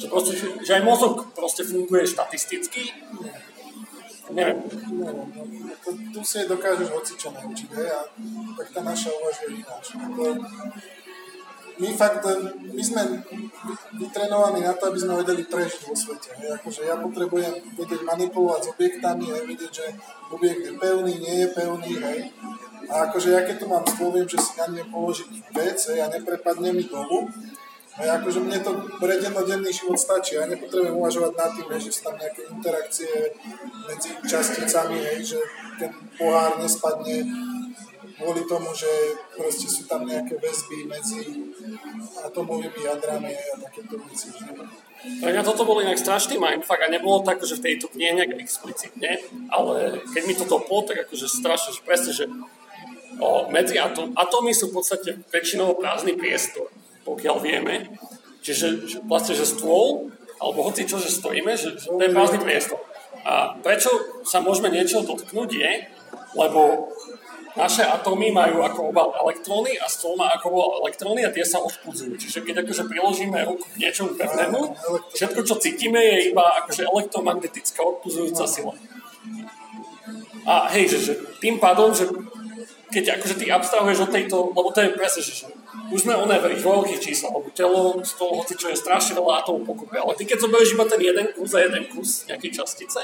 Že, proste, že, že aj mozog proste funguje štatisticky. Neviem. Neviem, no, tu si dokážeš hocičo naučiť, a tak tá naša uvažuje ináč. My fakt, my sme vytrenovaní na to, aby sme vedeli prežiť vo svete. Hej. Akože ja potrebujem vedieť manipulovať s objektami, hej, vedieť, že objekt je pevný, nie je pevný, hej a akože ja keď tu mám stôl, viem, že si na ne položiť vec a neprepadne mi dolu. A akože mne to pre dennodenný život stačí. Ja nepotrebujem uvažovať nad tým, že sú tam nejaké interakcie medzi časticami, hej, že ten pohár nespadne kvôli tomu, že proste sú tam nejaké väzby medzi atomovými jadrami a takéto veci. Tak a toto bol inak strašný mindfuck a nebolo tak, že v tejto knihe nejak explicitne, ale keď mi to doplo, tak akože strašne, že presne, že o, medzi atóm, atómy sú v podstate väčšinou prázdny priestor, pokiaľ vieme. Čiže že, vlastne, že stôl, alebo hoci čo, že stojíme, že, že to je prázdny priestor. A prečo sa môžeme niečo dotknúť je, lebo naše atómy majú ako obal elektróny a stôl má ako obal elektróny a tie sa odpudzujú. Čiže keď akože priložíme ruku k niečomu pevnému, všetko, čo cítime, je iba akože elektromagnetická odpudzujúca sila. A hej, že, že tým pádom, že keď akože ty abstrahuješ od tejto, lebo to je presne, že už sme oneveri vo veľkých číslach, lebo telo z toho, hoci čo je strašne veľa atómov pokope, ale ty keď zoberieš iba ten jeden kus a jeden kus nejakej častice,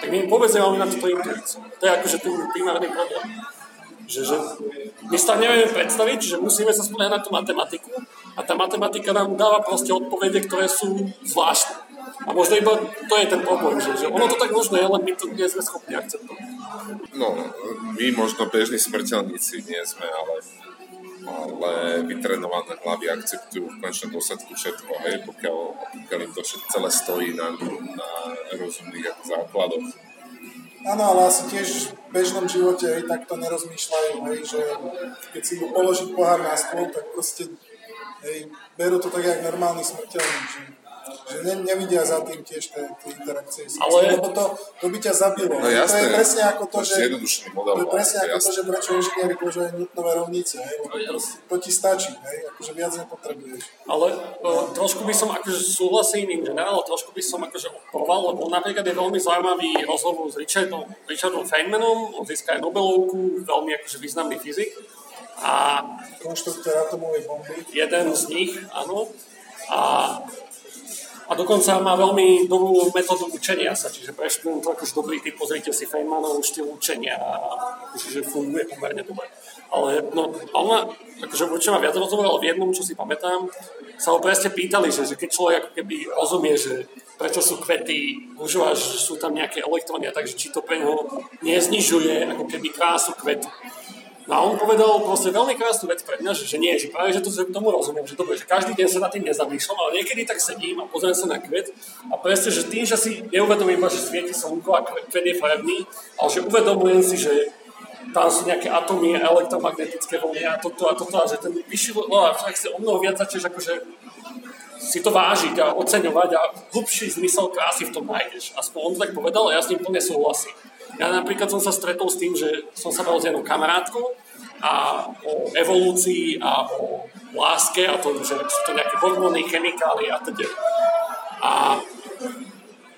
tak my vôbec nemáme na túto intuíciu. To je akože ten primárny problém. Že, že my sa nevieme predstaviť, že musíme sa spoliehať na tú matematiku a tá matematika nám dáva proste odpovede, ktoré sú zvláštne. A možno iba to je ten problém, že, že ono to tak možno je, len my to nie sme schopní akceptovať. No, my možno bežní smrteľníci nie sme, ale, ale vytrenované hlavy akceptujú v konečnom dôsledku všetko, hej, pokiaľ, pokiaľ im to všetko celé stojí na, na rozumných základoch. Áno, ale asi tiež v bežnom živote hej, takto nerozmýšľajú, hej, že keď si mu položiť pohár na stôl, tak proste hej, berú to tak, jak normálny smrteľník, že že ne, nevidia za tým tiež tie, tie interakcie. Ale... Lebo to, to by ťa zabilo. No, jasné, to je presne ako to, že, model, to je presne ako to, že prečo inžinieri používajú nutnové rovnice. Hej, lebo to, to ti stačí, hej, akože viac nepotrebuješ. Ale o, trošku by som akože súhlasím im, že ne, ale trošku by som akože odporoval, lebo napríklad je veľmi zaujímavý rozhovor s Richardom, Richardom Feynmanom, on získa aj Nobelovku, veľmi akože významný fyzik. A konštruktor atomovej bomby. Jeden z nich, áno. A a dokonca má veľmi dobrú metódu učenia sa, čiže pre študentov akože dobrý typ, pozrite si Feynmanov štýl učenia a čiže funguje pomerne dobre. Ale no, ona, akože určite ma viac rozhovorila v jednom, čo si pamätám, sa ho presne pýtali, že, že keď človek ako keby rozumie, že prečo sú kvety, užíva, že sú tam nejaké elektróny a takže či to pre neho neznižuje ako keby krásu kvetu. A on povedal proste veľmi krásnu vec pre mňa, že, že nie, že práve, že to, že tomu rozumiem, že, to, že každý deň sa nad tým nezamýšľam, ale niekedy tak sedím a pozriem sa na kvet a presne, že tým, že si neuvedomím že svieti slnko a kvet je farebný, ale že uvedomujem si, že tam sú nejaké atómy, elektromagnetické vlny a toto a toto a že ten vyšší no však si o mnoho viac začneš akože si to vážiť a oceňovať a hlubší zmysel krásy v tom nájdeš. Aspoň on to tak povedal a ja s ním plne súhlasím. Ja napríklad som sa stretol s tým, že som sa bol s jednou kamarátkou a o evolúcii a o láske a to, že sú to nejaké hormóny, chemikály a teda. A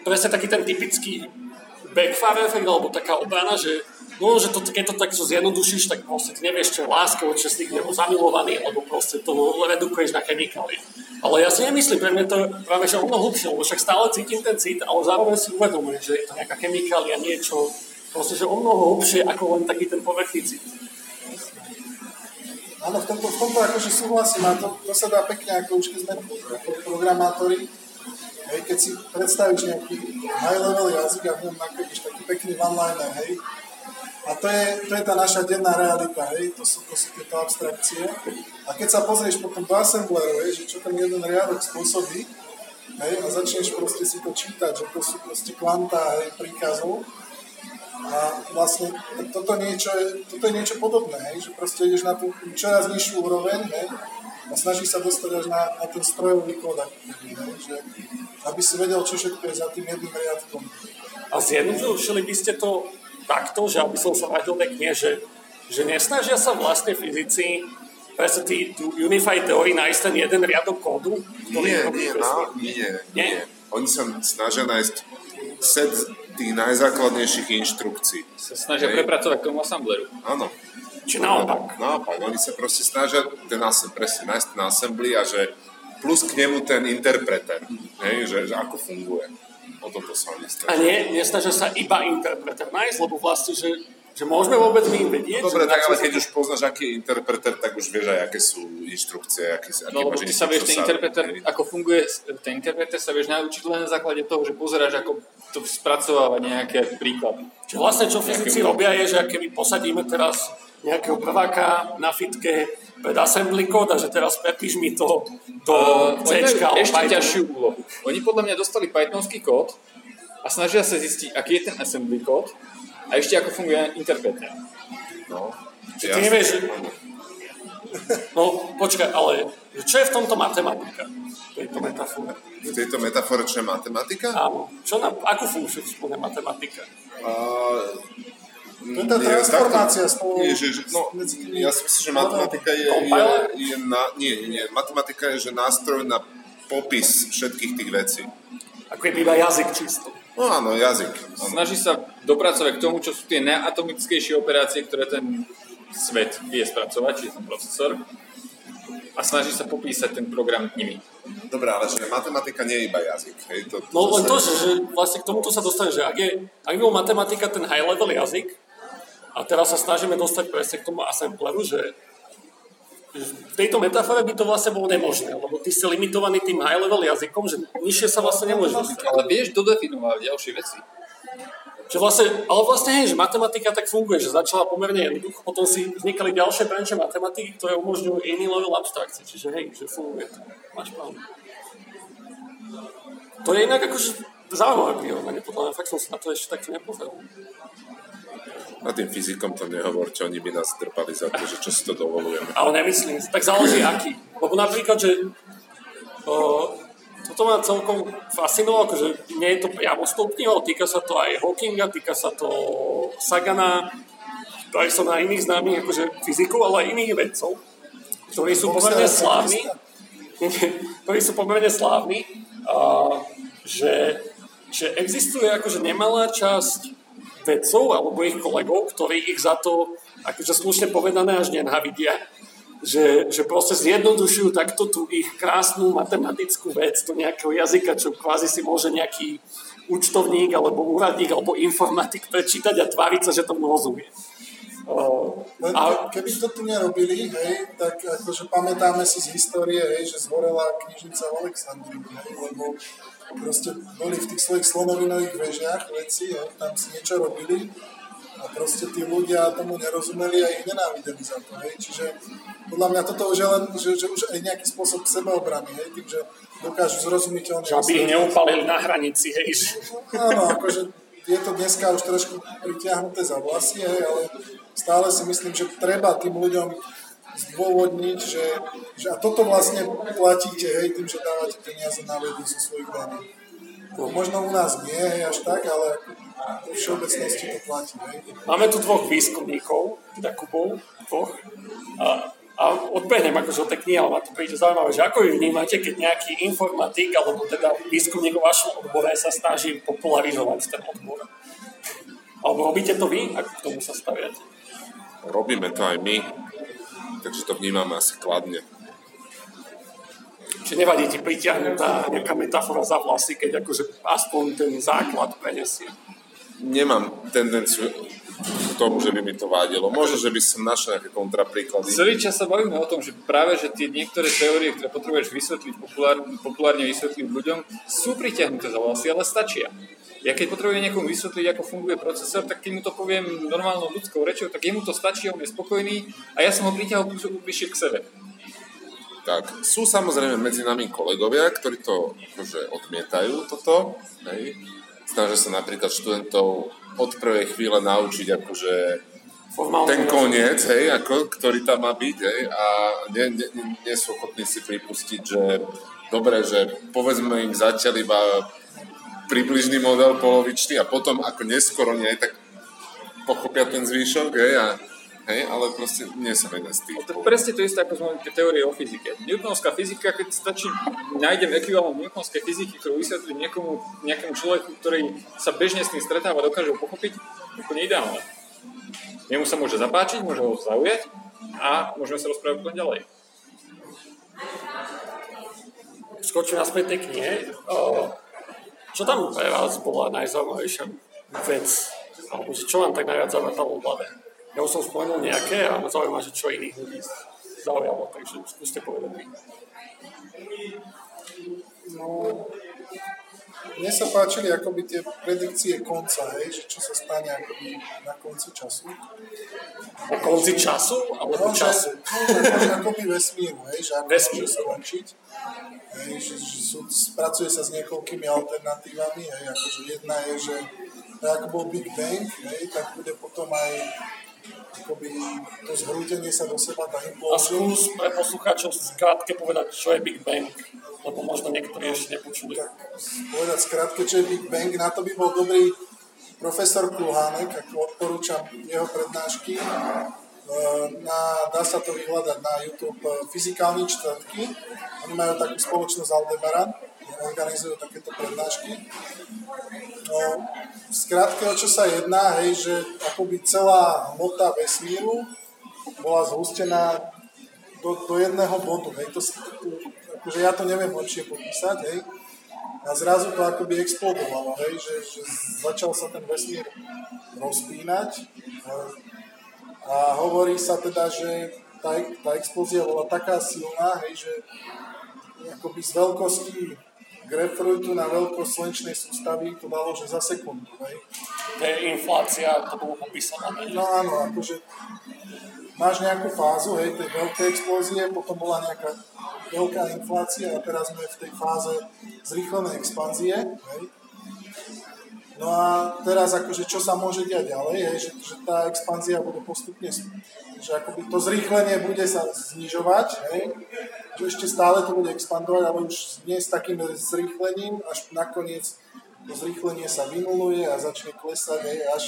presne taký ten typický backfire efekt, alebo taká obrana, že no, že to, keď to tak zjednodušíš, tak proste ty nevieš, čo je láska, čo si nebo zamilovaný, alebo proste to redukuješ na chemikály. Ale ja si nemyslím, pre mňa to práve že ono hlubšie, lebo však stále cítim ten cit, ale zároveň si uvedomujem, že je to nejaká chemikália, niečo, proste, že o mnoho hlubšie ako len taký ten povrchný cit. Áno, v tomto, v tomto akože súhlasím a to, to sa dá pekne, ako už keď sme programátori, hej, keď si predstavíš nejaký high-level jazyk a v ňom nakrevíš taký pekný one-liner, hej, a to je, to je tá naša denná realita, hej, to sú, to sú tieto abstrakcie. A keď sa pozrieš potom do assembleru, hej, že čo ten jeden riadok spôsobí, hej, a začneš proste si to čítať, že to sú proste kvanta, hej, príkazov, a vlastne toto, niečo je, toto je niečo podobné, hej, že proste ideš na tú čoraz nižšiu úroveň hej, a snažíš sa dostať až na, na ten strojový kód, že, aby si vedel, čo všetko je za tým jedným riadkom. A zjednodušili by ste to takto, že aby som sa vrátil tej knihe, že, že nesnažia sa vlastne fyzici presne tú Unified Theory nájsť ten jeden riadok kódu? Ktorý nie, nie, nie, nie, nie. Oni sa snažia nájsť set tých najzákladnejších inštrukcií. Sa snažia Hej. prepracovať k tomu assembleru. Áno. Či naopak? Naopak, oni sa proste snažia ten presne nájsť ten assembly a že plus k nemu ten interpreter, hej, že, že ako funguje. O toto sa oni A nie, nesnažia sa iba interpreter nájsť, lebo vlastne, že že môžeme vôbec my vedieť? Dobre, tak ale keď už poznáš, aký je interpreter, tak už vieš aj, aké sú inštrukcie, aký, aký no, lebo ty sa vieš, ten interpreter, ako funguje, ten interpreter sa vieš naučiť len na základe toho, že pozeráš, ako to spracováva nejaké príklady. Čiže vlastne, čo fyzici robia, je, že keby posadíme teraz nejakého prváka na fitke pred assembly code a že teraz prepíš mi to do uh, C. Ešte ťažšiu úlohu. Oni podľa mňa dostali pythonský kód a snažia sa zistiť, aký je ten assembly kód a ešte ako funguje interpreter. No, Čiže ty nevieš, No, počkaj, ale čo je v tomto matematika? V tejto metafore. V tejto metafore čo je matematika? Áno. Čo na, akú funkciu spône matematika? Uh, to je tá transformácia spolu... Nie, že, že, no, ja si myslím, že matematika je, je, je na, nie, nie, matematika je že nástroj na popis všetkých tých vecí. Ako je iba jazyk čisto. No áno, jazyk. Áno. Snaží sa dopracovať k tomu, čo sú tie neatomickejšie operácie, ktoré ten svet vie spracovať, čiže ten procesor a snaží sa popísať ten program nimi. Dobre, ale že matematika nie je iba jazyk. Hej? To, to, no len to, že, že vlastne k tomuto sa dostane, že ak je, ak je matematika ten high level jazyk, a teraz sa snažíme dostať presne k tomu assembleru, že v tejto metafore by to vlastne bolo nemožné, lebo ty si limitovaný tým high level jazykom, že nižšie sa vlastne nemôže Ale vieš dodefinovať ďalšie veci. Že vlastne, ale vlastne hej, že matematika tak funguje, že začala pomerne jednoducho, potom si vznikali ďalšie branče matematiky, ktoré umožňujú iný level abstrakcie, čiže hej, že funguje to. Máš pravdu. To je inak akože zaujímavé prirovnanie, podľa mňa fakt som sa na to ešte takto nepozeral. A tým fyzikom to nehovorte, oni by nás drpali za to, že čo si to dovolujeme. Ale nemyslím, tak záleží aký. Lebo napríklad, že o, toto ma celkom fascinovalo, akože nie je to priamo stupňovo, týka sa to aj Hawkinga, týka sa to Sagana, aj som na iných známych akože fyzikov, ale aj iných vedcov, ktorí sú pomerne slávni, [laughs] ktorí sú pomerne slávni, a, že, že existuje akože nemalá časť vedcov alebo ich kolegov, ktorí ich za to, akože slušne povedané, až nenávidia že, že proste zjednodušujú takto tú ich krásnu matematickú vec do nejakého jazyka, čo kvázi si môže nejaký účtovník alebo úradník alebo informatik prečítať a tváriť sa, že to rozumie. Uh, a... Keby to tu nerobili, hej, tak akože pamätáme si z histórie, hej, že zhorela knižnica v Aleksandrii, hej, lebo proste boli v tých svojich slonovinových vežiach veci, hej, tam si niečo robili A proste tí ľudia tomu nerozumeli a ich nenávideli za to. Hej. Čiže podľa mňa toto už je len, že, že už aj nejaký spôsob sebeobrany, hej, tým, že dokážu zrozumiteľne... Že aby ich neupalili na hranici, hej. Áno, akože je to dneska už trošku pritiahnuté za vlasy, hej, ale stále si myslím, že treba tým ľuďom zdôvodniť, že, že a toto vlastne platíte, hej, tým, že dávate peniaze na vedu zo svojich daní. Možno u nás nie, hej, až tak, ale vo všeobecnosti to platí. Hej. Máme tu dvoch výskumníkov, teda Kubov, dvoch. A, a odbehnem akože od tej knihy, ale ma to príde zaujímavé, že ako vy vnímate, keď nejaký informatik alebo teda výskumník vo vašom odbore sa snaží popularizovať ten odbor? Alebo robíte to vy? Ako k tomu sa staviate? Robíme to aj my, takže to vnímame asi kladne. Čiže nevadí ti pritiahnutá nejaká metafora za vlasy, keď akože aspoň ten základ prenesie. Nemám tendenciu k tomu, že by mi to vadilo. Možno, že by som našiel nejaké kontrapríklady. Celý čas sa bavíme o tom, že práve že tie niektoré teórie, ktoré potrebuješ vysvetliť, populár, populárne vysvetliť ľuďom, sú pritiahnuté za vlasy, ale stačia. Ja keď potrebujem niekomu vysvetliť, ako funguje procesor, tak keď mu to poviem normálnou ľudskou rečou, tak jemu to stačí, on je spokojný a ja som ho pritiahol bližšie k sebe. Tak, sú samozrejme medzi nami kolegovia, ktorí to akože odmietajú toto, hej. Snažia sa napríklad študentov od prvej chvíle naučiť akože ten koniec, hej, ako, ktorý tam má byť, hej, a nie, nie, nie sú ochotní si pripustiť, že dobre, že povedzme im zatiaľ iba približný model polovičný a potom ako neskoro nie, tak pochopia ten zvýšok, hej, a, hej, ale proste nie som jeden z tých. To je presne to isté, ako sme tie teórie o fyzike. Newtonovská fyzika, keď stačí, nájdem ekvivalent Newtonovskej fyziky, ktorú vysvetlím niekomu, nejakému človeku, ktorý sa bežne s tým stretáva, dokáže ho pochopiť, úplne ideálne. Jemu sa môže zapáčiť, môže ho zaujať a môžeme sa rozprávať potom ďalej. Skočím naspäť tej knihe. O, čo tam pre vás bola najzaujímavejšia vec? Alebo čo vám tak najviac zavrtalo v hlave? Ja už som spomenul nejaké a ma zaujíma, že čo iných ľudí zaujalo, takže skúste povedať vy. No, mne sa páčili akoby tie predikcie konca, hej, že čo sa stane akoby na konci času. Na konci času? Alebo No, že, času? no, že akoby vesmíru, hej, že ako Vesmír. môže skončiť. Hej, že, že sú, spracuje sa s niekoľkými alternatívami, hej, akože jedna je, že tak ako bol Big Bang, hej, tak bude potom aj akoby to zhrútenie sa do seba, tá A implózia. skús pre poslucháčov skrátke povedať, čo je Big Bang, lebo možno niektorí ešte nepočuli. tak povedať skrátke, čo je Big Bang, na to by bol dobrý profesor Kulhánek, ako odporúčam jeho prednášky. E, Na, dá sa to vyhľadať na YouTube e, Fyzikálni čtvrtky. Oni majú takú spoločnosť Aldebaran, organizujú takéto prednášky. No, v skratke, o čo sa jedná, hej, že akoby celá hmota vesmíru bola zhustená do, do jedného bodu. Hej. To, akože ja to neviem lepšie popísať, hej. A zrazu to akoby explodovalo, hej, že, že začal sa ten vesmír rozpínať. A, a hovorí sa teda, že tá, tá explózia bola taká silná, hej, že akoby z veľkosti grapefruitu na veľkosť slnečnej sústavy to dalo, že za sekundu, hej. To je inflácia, to bolo popísané. No áno, akože máš nejakú fázu, hej, tej veľkej explózie, potom bola nejaká veľká inflácia a teraz sme v tej fáze zrýchlenej expanzie, hej. No a teraz akože čo sa môže diať ďalej, hej, že, že tá expanzia bude postupne, že akoby to zrýchlenie bude sa znižovať, hej, že ešte stále to bude expandovať, ale už nie s takým zrýchlením, až nakoniec to zrýchlenie sa vynuluje a začne klesať, hej, až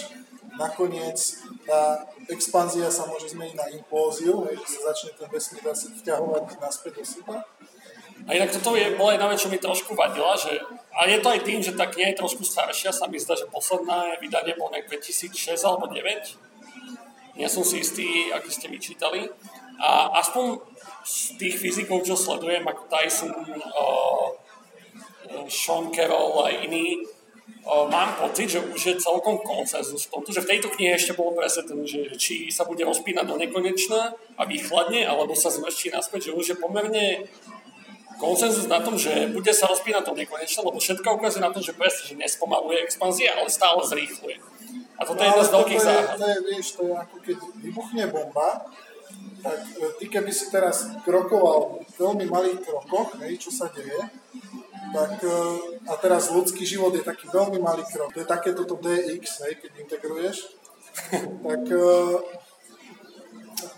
nakoniec tá expanzia sa môže zmeniť na implóziu, hej, že sa začne ten vesmír zase vťahovať naspäť do seba. A inak toto je, bola jedna vec, čo mi trošku vadila, že, a je to aj tým, že tá kniha je trošku staršia, sa mi zdá, že posledná vydanie bolo nejak 2006 alebo 2009. Nie som si istý, aký ste vyčítali. A aspoň z tých fyzikov, čo sledujem, ako Tyson, uh, Sean Carroll a iní, uh, mám pocit, že už je celkom konsenzus v tomto, že v tejto knihe ešte bolo presne že či sa bude rozpínať do nekonečna a vychladne, alebo sa zmrští naspäť, že už je pomerne konsenzus na tom, že bude sa rozpínať to nekonečne, lebo všetko ukazuje na to, že presne, že nespomaluje expanzia, ale stále zrýchluje. A toto je jedna z veľkých záhad. to je, vieš, to je ako keď vybuchne bomba, tak e, ty keby si teraz krokoval v veľmi malých krokoch, hej, čo sa deje, tak e, a teraz ľudský život je taký veľmi malý krok. To je také toto DX, hej, keď integruješ, tak e,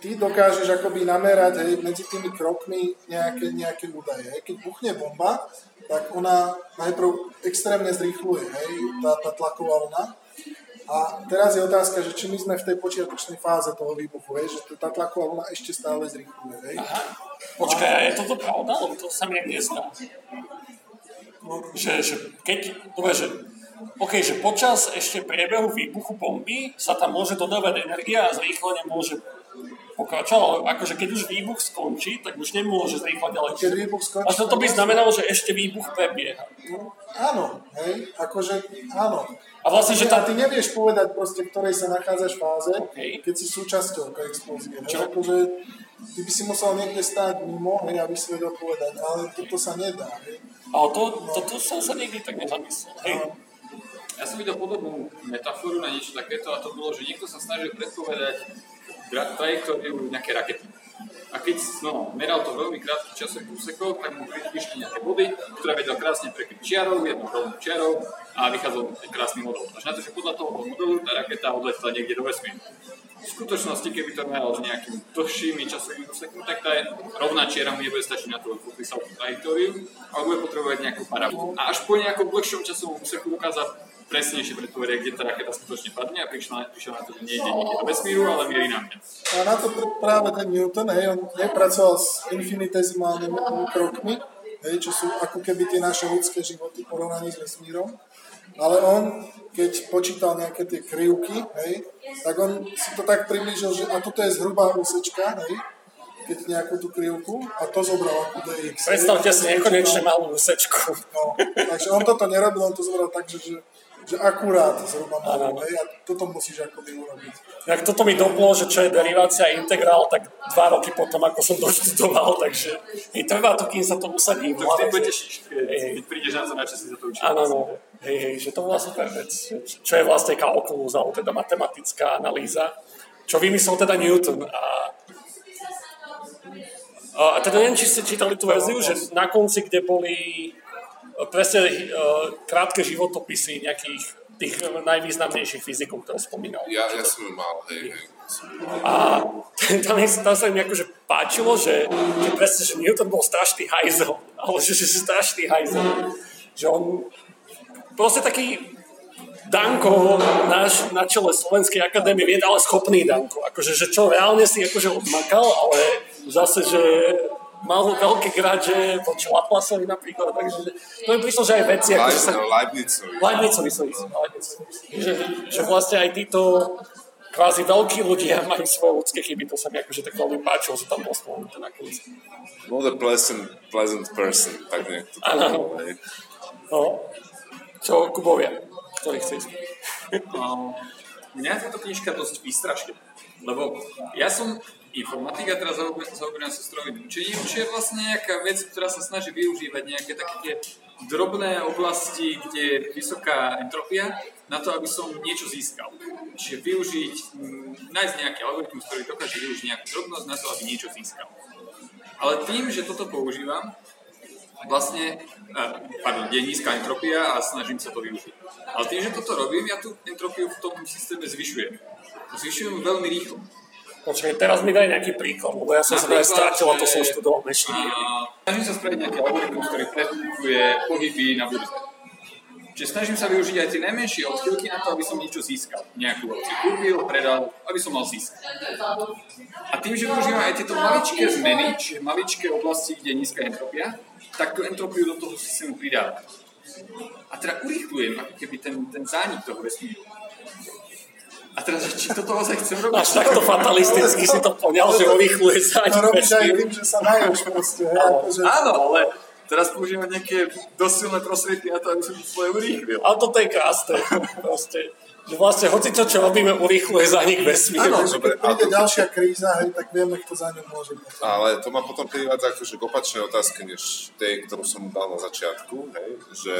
ty dokážeš akoby namerať hej, medzi tými krokmi nejaké, nejaké údaje. Hej. Keď buchne bomba, tak ona najprv extrémne zrýchluje, hej, tá, tá tlaková vlna. A teraz je otázka, že či my sme v tej počiatočnej fáze toho výbuchu, hej, že tá tlaková vlna ešte stále zrýchluje. Hej. Aha. Počkaj, a je toto pravda? To sa mi nezdá. Že, že keď, dobre, že OK, že počas ešte priebehu výbuchu bomby sa tam môže dodávať energia a zrýchlenie môže pokračovať, ale akože keď už výbuch skončí, tak už nemôže zrýchľať ďalej. Keď výbuch skončí, A to by znamenalo, že ešte výbuch prebieha. No, áno, hej, akože áno. A vlastne, že A tá... ty nevieš povedať proste, v ktorej sa nachádzaš fáze, OK. keď si súčasťou tej explózie. Čo? Akože, ty by si musel niekde stáť mimo, hej, aby si vedel povedať, ale toto sa nedá. Hej. Ale to, toto som sa nikdy tak nezamyslel. Hej. Ja som videl podobnú metaforu na niečo takéto a to bolo, že niekto sa snažil predpovedať trajektóriu nejaké rakety. A keď no, meral to veľmi krátky časový úsekov, tak mu prišli nejaké body, ktoré vedel krásne prekryť čiarou, jednou rovnou čiarou a vychádzal krásny model. Až na to, že podľa toho modelu tá raketa odletela niekde do vesmíru. V skutočnosti, keby to meral s nejakým dlhšími časovými úsekmi, tak tá rovná čiara mu nebude stačiť na tú trajektóriu, ale bude potrebovať nejakú parabolu. A až po nejakom dlhšom časovom úseku dokázal presnejšie predpovedať, kde tá raketa skutočne padne a prišiel, prišiel na to, že nejde niekde do vesmíru, ale mierí na mňa. A na to pr- práve ten Newton, hej, on nepracoval s infinitesimálnymi krokmi, hej, čo sú ako keby tie naše ľudské životy porovnaní s vesmírom. Ale on, keď počítal nejaké tie krivky, hej, tak on si to tak priblížil, že a toto je zhruba úsečka, hej, keď nejakú tú krivku a to zobral ako DX. Predstavte si nekonečne malú úsečku. No, takže on toto nerobil, on to zobral tak, že, že, že akurát zhruba mal, hej, a toto musíš akoby urobiť. Jak toto mi doplo, že čo je derivácia a integrál, tak dva roky potom, ako som doštudoval, takže mi trvá to, kým sa to usadí v To vždy tešiť, keď, Hej. keď prídeš na to, na čo si za to učil. Áno, no. Hej, hej, že to bola super vec. Čo je vlastne kalkulus, alebo teda matematická analýza. Čo vymyslel teda Newton. A, a teda neviem, či ste čítali tú verziu, že na konci, kde boli presne e, krátke životopisy nejakých tých najvýznamnejších fyzikov, ktoré spomínal. Ja, ja som ju mal, hej, hej. A tam, je- tam sa mi akože páčilo, že, že presne, že Newton bol strašný hajzel, ale že, že strašný hajzel. Že on proste taký Danko, náš na čele Slovenskej akadémie vied, ale schopný Danko. Akože, že čo reálne si akože odmakal, ale zase, že mal veľké gráže voči Laplasovi napríklad, takže to mi prišlo, že aj veci, akože sa... Leib- Leibnizovi. Leibnicovi som myslel, Leibnicovi. Že, že vlastne aj títo kvázi veľkí ľudia majú svoje ľudské chyby, to sa mi akože tak veľmi páčilo, že tam bol spomenuté na konci. Not a pleasant, pleasant person, tak nejak to Áno. bolo. No, čo Kubovia, ktorý chce ísť. [laughs] Mňa táto knižka dosť vystrašila, lebo ja som informatik a teraz zaober- zaoberám sa strojovým učením, čo je vlastne nejaká vec, ktorá sa snaží využívať nejaké také tie drobné oblasti, kde je vysoká entropia, na to, aby som niečo získal. Čiže využiť, mm, nájsť nejaký algoritmus, ktorý dokáže využiť nejakú drobnosť na to, aby niečo získal. Ale tým, že toto používam, vlastne, pardon, je nízka entropia a snažím sa to využiť. Ale tým, že toto robím, ja tú entropiu v tom systéme zvyšujem. Zvyšujem veľmi rýchlo. Počkaj, teraz mi daj nejaký príklad, lebo ja som sa aj strátil a to som študoval mešiny. A snažím sa spraviť nejaký algoritmus, ktorý predikuje pohyby na burze. Čiže snažím sa využiť aj tie najmenšie odchýlky na to, aby som niečo získal. Nejakú vec kúpil, predal, aby som mal zisk. A tým, že využívam aj tieto maličké zmeny, čiže maličké oblasti, kde je nízka entropia, tak tú entropiu do toho systému pridávam. A teda urýchlujem ako keby ten, ten zánik toho vesmíru. A teraz, že či toto ozaj chcem robiť? Až takto fatalisticky si to poňal, že urýchluje To zánik robíš aj tým, že sa naješ proste, akože, Áno, ale teraz používať nejaké dosť silné prostriedky na to, aby som to svoje urýchlil. Ale toto je krásne. Proste, že vlastne hoci to, čo robíme, urýchluje zánik vesmíru. Áno, že keď príde ďalšia kríza, hej, tak vieme, kto za ňu môže byť. Ale to ma potom privádza akože k opačnej otázke, než tej, ktorú som dal na začiatku, hej, že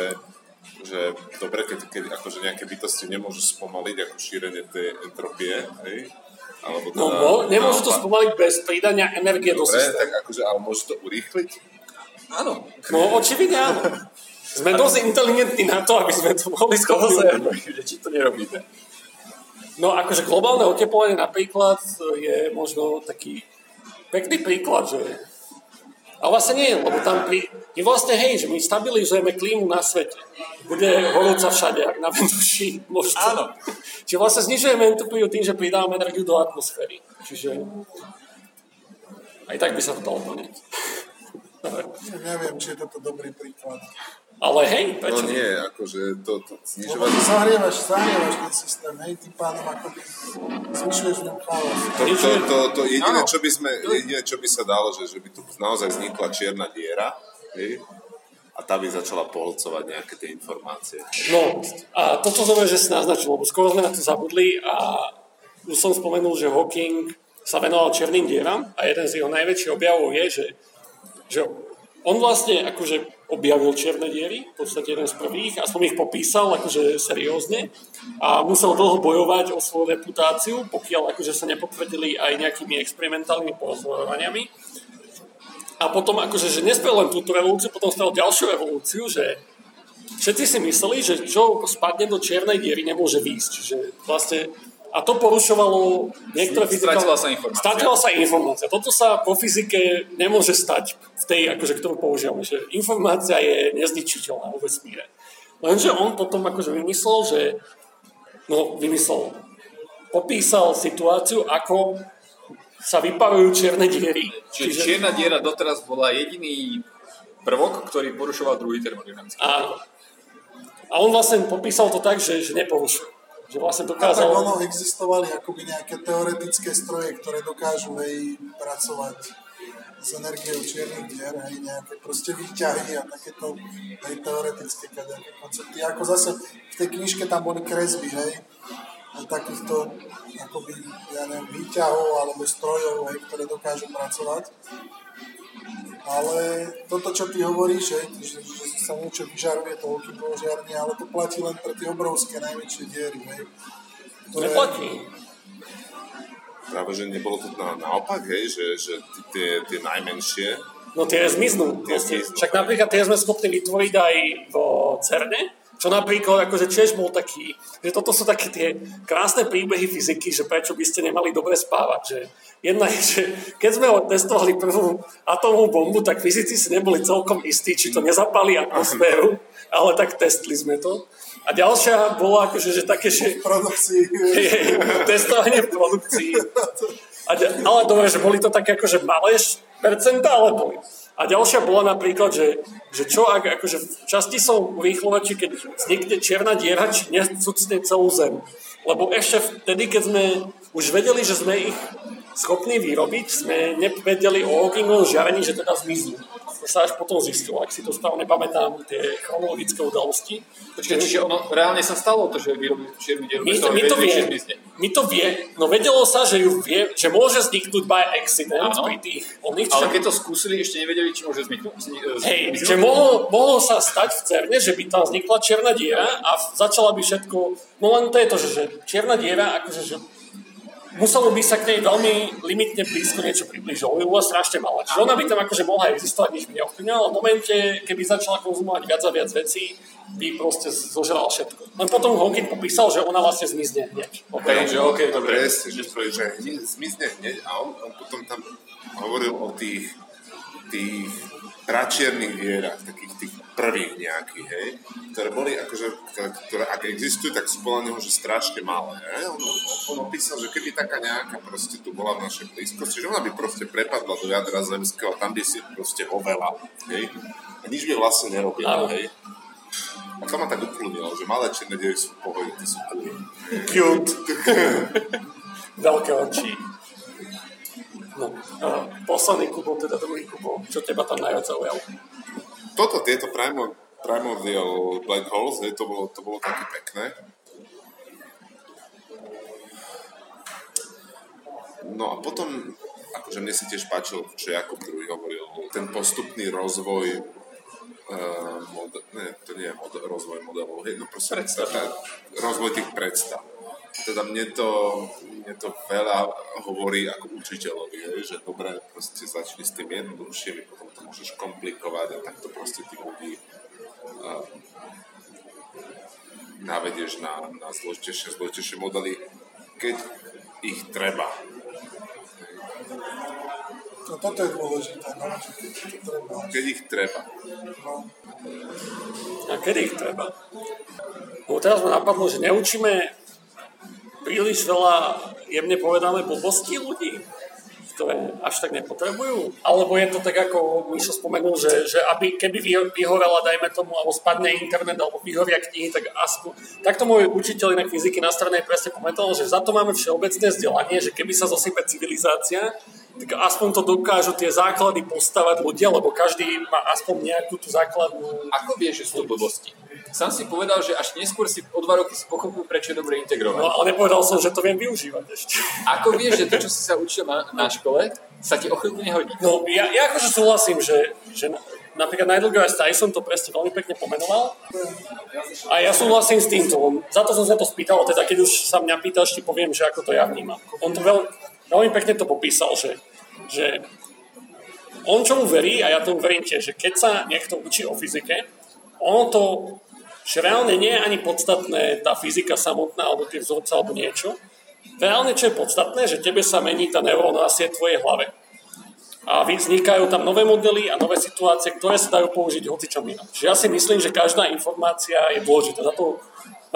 že dobre, keď, keď akože nejaké bytosti nemôžu spomaliť ako šírenie tej entropie, hej? Alebo No, no nemôžu to spomaliť bez pridania energie do Dobre, systému. tak akože, ale môžu to urýchliť? Áno. No očividne áno. Sme dosť inteligentní na to, aby sme to mohli že či to nerobíme. No akože globálne oteplovanie napríklad je možno taký pekný príklad, že ale vlastne nie, lebo tam pri... Je vlastne hej, že my stabilizujeme klímu na svete. Bude horúca všade, ak na Venuši možno. Áno. Čiže vlastne znižujeme entropiu tým, že pridávame energiu do atmosféry. Čiže aj tak by sa to dalo plniť. Dobre. Neviem, či je toto dobrý príklad. Ale hej, No prečo? nie, akože to, to Lebo znižovať... ty zahrievaš, zahrievaš ten systém, hej, tým pádom akoby zvyšuješ v ňom chaos. To, to, to, to jediné, čo by sme, jediné, čo by sa dalo, že, že by tu naozaj vznikla čierna diera, hej, a tá by začala pohlcovať nejaké tie informácie. No a toto znamená, že si naznačil, lebo skoro sme na to zabudli a už som spomenul, že Hawking sa venoval černým dieram a jeden z jeho najväčších objavov je, že, že on vlastne akože objavil čierne diery, v podstate jeden z prvých, aspoň ich popísal akože seriózne a musel dlho bojovať o svoju reputáciu, pokiaľ akože sa nepotvrdili aj nejakými experimentálnymi pozorovaniami. A potom akože, že nespel len túto revolúciu, potom spravil ďalšiu revolúciu, že všetci si mysleli, že čo spadne do čiernej diery, nemôže výjsť. Čiže vlastne, a to porušovalo niektoré fyzikálne... Stratila sa informácia. Stratila sa informácia. Toto sa po fyzike nemôže stať v tej, akože, ktorú používame. Že informácia je nezničiteľná vo vesmíre. Lenže on potom akože vymyslel, že no vymyslel, popísal situáciu, ako sa vyparujú čierne diery. Čiže čierna diera doteraz bola jediný prvok, ktorý porušoval druhý termodynamický. Áno. A on vlastne popísal to tak, že, že neporušil. Že vlastne A tak dokázal... ono existovali akoby nejaké teoretické stroje, ktoré dokážu hej, pracovať s energiou čiernych dier, hej, nejaké proste výťahy a takéto hej, teoretické koncepty. Ako zase v tej knižke tam boli kresby, hej, aj takýchto akoby, ja neviem, výťahov alebo strojov, hej, ktoré dokážu pracovať. Ale toto, čo ty hovoríš, hej, že, že sa niečo vyžaruje, to bolo žiarne, ale to platí len pre tie obrovské najväčšie diery, hej. Ktoré- Neplatí. Práve, že nebolo to na, naopak, hej, že, že tie, tie najmenšie, No tie zmiznú. Tie Vlastne. zmiznú. Však napríklad tie sme schopní vytvoriť aj vo CERNE, čo napríklad akože tiež bol taký, že toto sú také tie krásne príbehy fyziky, že prečo by ste nemali dobre spávať. Že jedna je, že keď sme testovali prvú atómovú bombu, tak fyzici si neboli celkom istí, či to nezapali atmosféru, ale tak testli sme to. A ďalšia bola akože, že také, že produkcii. [laughs] testovanie v produkcii. A, ale dobre, že boli to také akože malé percentá, ale boli. A ďalšia bola napríklad, že, že čo ak akože v časti som urýchlovači, keď vznikne čierna diera, či necucne celú zem. Lebo ešte vtedy, keď sme už vedeli, že sme ich schopní vyrobiť, sme nevedeli o Hawkingovom žiarení, že teda zmiznú. To sa až potom zistilo, ak si to správne pamätám, tie chronologické udalosti. Počkaj, čiže ono reálne sa stalo to, že vyrobili tú čiernu dieru. My my, to vie, my to vie, no vedelo sa, že ju vie, že môže vzniknúť by accident Áno. pri tých oných, Ale keď to skúsili, ešte nevedeli, či môže zmiznúť. zni- Hej, že mohlo, mohlo sa stať v CERNE, že by tam vznikla čierna diera a začala by všetko, no len to je to, že, že čierna diera, akože, že muselo by sa k nej veľmi limitne blízko niečo približovať, lebo bola strašne malá. Čiže ona by tam akože mohla existovať, nič by neovplyvnilo, ale v momente, keby začala konzumovať viac a viac vecí, by proste zožrala všetko. Len potom Hawking popísal, že ona vlastne zmizne hneď. Hej, že OK, dobre. presne, že, to je, že zmizne hneď a on, on potom tam hovoril o tých, tých pračiernych dierach, takých tých prvých nejakých, hej, ktoré boli akože, ktoré, ktoré ak existujú, tak sú podľa neho, že strašne malé, hej. On, on, opísal, že keby taká nejaká proste tu bola v našej blízkosti, že ona by proste prepadla do jadra zemského, tam by si proste hovela, hej. A nič by vlastne nerobila, hej. A to ma tak uklonilo, že malé čierne diery sú v pohode, tie sú cool. Cute. [laughs] Veľké oči. No, a posledný kubol, teda druhý kubol. Čo teba tam najviac zaujalo? Toto, tieto primor, primordial black holes, hej, to bolo, to bolo také pekné. No a potom, akože mne si tiež páčilo, čo Jakub druhý hovoril, ten postupný rozvoj uh, model, ne, to nie je model, rozvoj modelov, hej, no proste predstav, rozvoj tých predstav. Teda mne to, mne to veľa hovorí ako učiteľovi, že dobre, proste začni s tým jednoduchším, potom to môžeš komplikovať a takto proste tých ľudí uh, navedieš na, na zložitejšie, zložitejšie modely, keď ich treba. No toto je dôležité, no, keď to treba. Keď ich treba. No, A kedy ich treba? Lebo teraz ma napadlo, že neučíme príliš veľa, jemne povedané, blbostí ľudí, ktoré až tak nepotrebujú. Alebo je to tak, ako Mišo spomenul, že, že aby, keby vyho- vyhorela, dajme tomu, alebo spadne internet, alebo vyhoria knihy, tak aspoň... Takto môj učiteľ inak fyziky na strane presne komentoval, že za to máme všeobecné vzdelanie, že keby sa zosype civilizácia, tak aspoň to dokážu tie základy postavať ľudia, lebo každý má aspoň nejakú tú základnú Ako vieš, že sú to blbosti? Sám si povedal, že až neskôr si o dva roky si pochopil, prečo je dobre integrovať. No ale nepovedal som, že to viem využívať ešte. Ako vieš, že to, čo si sa učil na, na škole, sa ti o chvíľku nehodí? No ja, ja akože súhlasím, že, že na- napríklad Nigel Grace Tyson to presne veľmi pekne pomenoval. A ja súhlasím s týmto. Za to som sa to spýtal, teda keď už sa mňa pýtaš, ti poviem, že ako to ja vnímam. On to veľ, veľmi pekne to popísal, že, že on čomu verí, a ja tomu verím tiež, že keď sa niekto učí o fyzike, ono to, že reálne nie je ani podstatné tá fyzika samotná, alebo tie vzorce, alebo niečo. Reálne, čo je podstatné, že tebe sa mení tá neurónna sieť tvojej hlave. A vznikajú tam nové modely a nové situácie, ktoré sa dajú použiť hocičom inom. Čiže ja si myslím, že každá informácia je dôležitá. Za to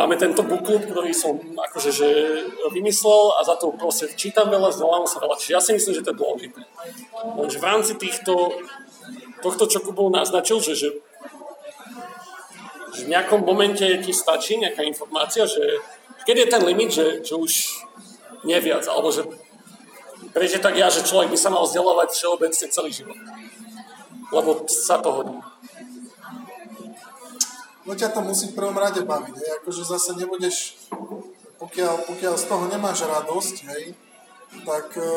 máme tento booklet, ktorý som akože že vymyslel a za to proste čítam veľa, vzdelávam sa veľa. Čiže ja si myslím, že to je dôležité. Lenže v rámci týchto, tohto, čo Kubo naznačil, že, že v nejakom momente ti stačí nejaká informácia, že keď je ten limit, že, že už nie viac, alebo že prečo tak ja, že človek by sa mal vzdelávať všeobecne celý život. Lebo sa to hodí. no ťa to musí v prvom rade baviť, hej, akože zase nebudeš, pokiaľ, pokiaľ z toho nemáš radosť, hej, tak e,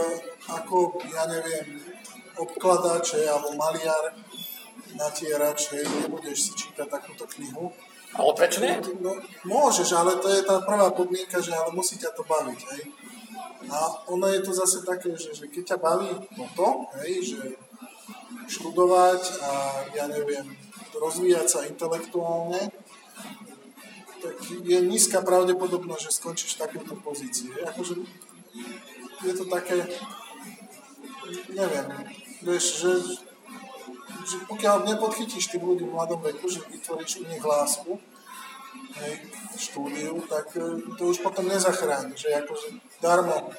ako, ja neviem, obkladač, alebo maliar, natierač, hej, nebudeš si čítať takúto knihu. Ale prečo nie? No, môžeš, ale to je tá prvá podmienka, že ale musí ťa to baviť, hej. A ono je to zase také, že, že keď ťa baví toto, hej, že študovať a ja neviem, rozvíjať sa intelektuálne, tak je nízka pravdepodobnosť, že skončíš v takejto pozícii. Akože je to také, neviem, vieš, že, že pokiaľ nepodchytíš tých ľudí v mladom veku, že vytvoríš u nich lásku, hej, štúdiu, tak e, to už potom nezachráni, že akože darmo.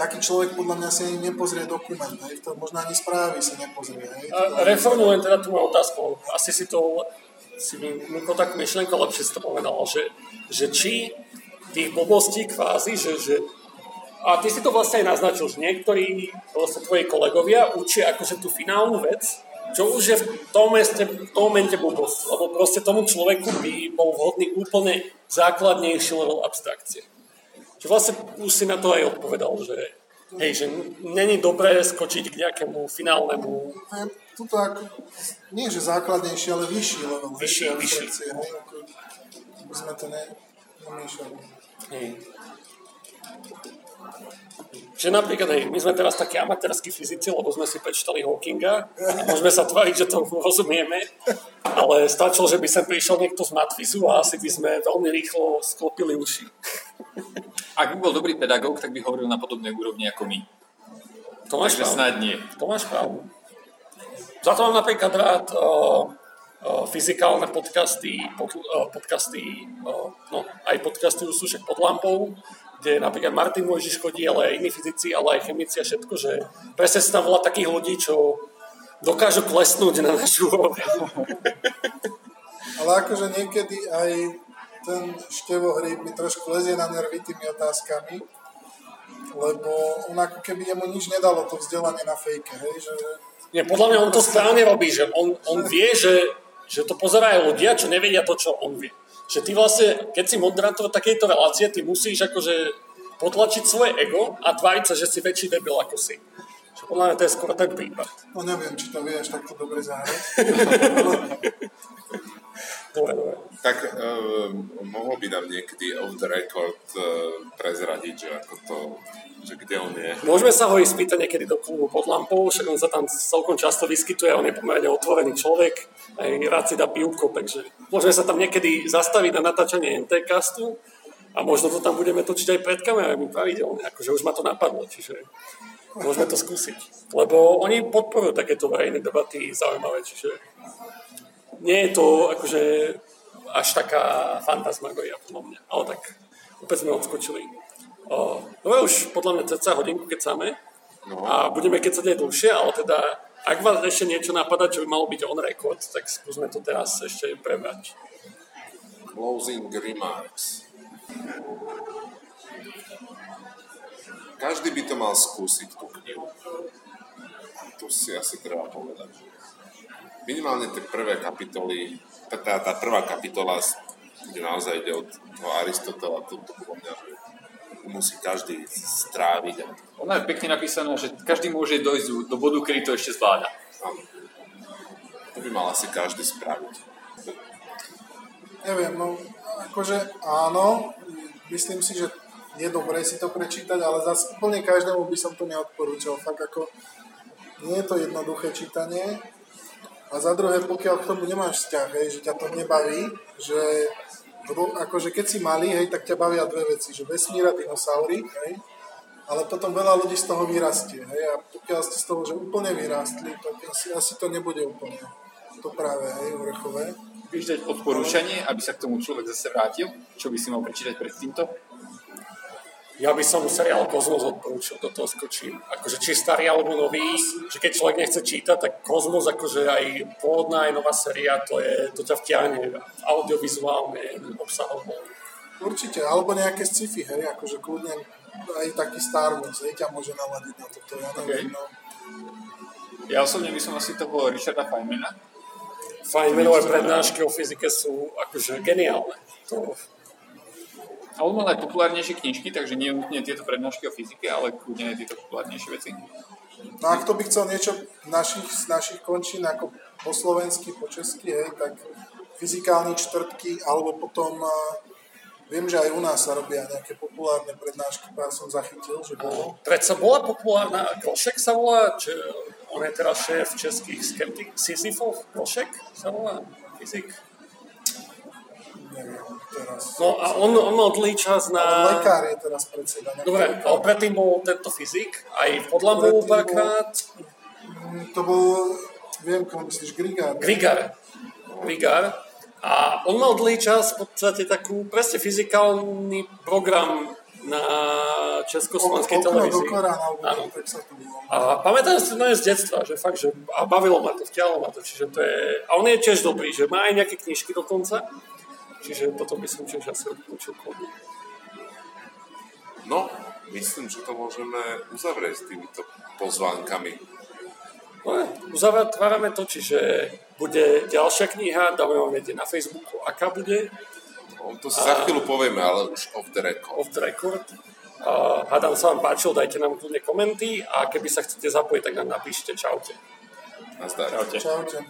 Taký človek podľa mňa si ani nepozrie dokument, hej, to možno ani správy si nepozrie. Hej, A Reformulujem teda tú otázku. Asi si to si mi Miko tak myšlenko lepšie si to povedal, že, že či tých blbostí kvázi, že, že a ty si to vlastne aj naznačil, že niektorí vlastne tvoji kolegovia učia akože tú finálnu vec, čo už je v tom, momente, v tom momente blbosť, lebo proste tomu človeku by bol vhodný úplne základnejší level abstrakcie. Že vlastne už si na to aj odpovedal, že hej, že není dobré skočiť k nejakému finálnemu To je tuto ako, nie že základnejší, ale vyšší level. Vyšší, vyšší. aby sme to ne, nemiešali. Hej. Že napríklad, hej, my sme teraz takí amatérskí fyzici, lebo sme si prečítali Hawkinga a môžeme sa tváriť, že tomu rozumieme, ale stačilo, že by sem prišiel niekto z matfizu a asi by sme veľmi rýchlo sklopili uši. Ak by bol dobrý pedagóg, tak by hovoril na podobnej úrovni ako my. To máš Takže pravdu. snáď nie. To máš pravdu. Za to mám napríklad rád uh, uh, fyzikálne podcasty, pod, uh, podcasty uh, no, aj podcasty sú však pod lampou, kde napríklad Martin Mojžiš chodí, ale aj iní fyzici, ale aj chemici a všetko, že presne sa tam volá takých ľudí, čo dokážu klesnúť na našu úroveň. [laughs] Ale akože niekedy aj ten števohríb mi trošku lezie na nervy tými otázkami, lebo on ako keby jemu nič nedalo to vzdelanie na fejke, hej, že Nie, podľa mňa on to správne robí, že on, on vie, že, že to pozerajú ľudia, čo nevedia to, čo on vie. Že ty vlastne, keď si moderátor takejto relácie, ty musíš akože potlačiť svoje ego a tváriť sa, že si väčší debil ako si. Čo podľa mňa to je skoro ten prípad. No neviem, či to vieš takto dobre zahrať. [laughs] Tak uh, mohol by nám niekedy off the record uh, prezradiť, že ako to, že kde on je. Môžeme sa ho ísť spýtať niekedy do klubu pod lampou, však on sa tam celkom často vyskytuje, on je pomerne otvorený človek, aj rád si dá pivko, takže môžeme sa tam niekedy zastaviť na natáčanie NT-castu a možno to tam budeme točiť aj pred kamerami pravidelne, akože už ma to napadlo, čiže môžeme to skúsiť. Lebo oni podporujú takéto verejné debaty zaujímavé, čiže nie je to akože až taká fantasmagoria podľa mňa, ale tak opäť sme odskočili. O, no už podľa mňa cca hodinku kecáme No. a budeme kecať aj dlhšie, ale teda ak vás ešte niečo napadá, čo by malo byť on record, tak skúsme to teraz ešte prebrať. Closing remarks. Každý by to mal skúsiť, tú knihu. Tu si asi treba povedať. Minimálne tie prvé kapitoly, tá, tá, prvá kapitola, kde naozaj ide od toho Aristotela, to, to podľa mňa, že musí každý stráviť. Ona je pekne napísaná, že každý môže dojsť do- do bodu, kedy to ešte zvláda. áno. To by mal asi každý spraviť. Neviem, no akože áno, myslím si, že je dobré si to prečítať, ale zase úplne každému by som to neodporúčal. Fakt ako nie je to jednoduché čítanie. A za druhé, pokiaľ k tomu nemáš vzťah, hej, že ťa to nebaví, že lebo akože keď si malý, hej, tak ťa bavia dve veci, že vesmír a dinosaury, hej, ale potom veľa ľudí z toho vyrastie, hej, a pokiaľ ste z toho, že úplne vyrástli, tak asi, asi to nebude úplne to práve, hej, vrchové. Vieš odporúčanie, aby sa k tomu človek zase vrátil? Čo by si mal prečítať pred týmto? Ja by som seriál Kozmos odporúčil, do toho skočím. Akože či starý alebo nový, že keď človek nechce čítať, tak Kozmos akože aj pôvodná aj nová séria, to, je, to ťa vtiahne audiovizuálne, obsahovo. Určite, alebo nejaké sci-fi, hej, akože kľudne aj taký Star Wars, hej, ťa môže naladiť na toto, ja neviem, Ok. no. Ja osobne by som asi toho Richarda Feynmana. Feynmanové prednášky o fyzike sú akože geniálne. To, A on mal aj populárnejšie knižky, takže nie nutne tieto prednášky o fyzike, ale kľudne aj tieto populárnejšie veci. No a kto by chcel niečo našich, z našich končín ako po slovensky, po česky, hej, tak fyzikálne čtvrtky, alebo potom viem, že aj u nás sa robia nejaké populárne prednášky, pár som zachytil, že bolo. predsa bola populárna, Grošek sa volá, čo on je teraz šéf českých skeptik, Sisyfov, Grošek sa volá, fyzik. Neviem, teraz. No a on, on mal dlhý čas na... lekár je teraz predseda. Dobre, ale predtým bol tento fyzik, aj Predtým bol- párkrát. To bol, viem, koho myslíš, Grigar. Grigar. Grigar. A on mal dlhý čas v podstate takú presne fyzikálny program na Československej televízii. Áno. A pamätám si to z detstva, že fakt, že a bavilo ma to, vťahlo ma to, čiže to je, a on je tiež dobrý, že má aj nejaké knižky dokonca, čiže toto by som tiež asi odporúčil kľudne. No, myslím, že to môžeme uzavrieť s týmito pozvánkami. No, uzatvárame to, čiže bude ďalšia kniha, dáme vám vedieť na Facebooku, aká bude, No, to si za chvíľu povieme, ale už off the record. off the record. A hádam sa vám páčil, dajte nám kľudne komenty a keby sa chcete zapojiť, tak nám napíšte čaute. Nazdar. Čaute. Čaute.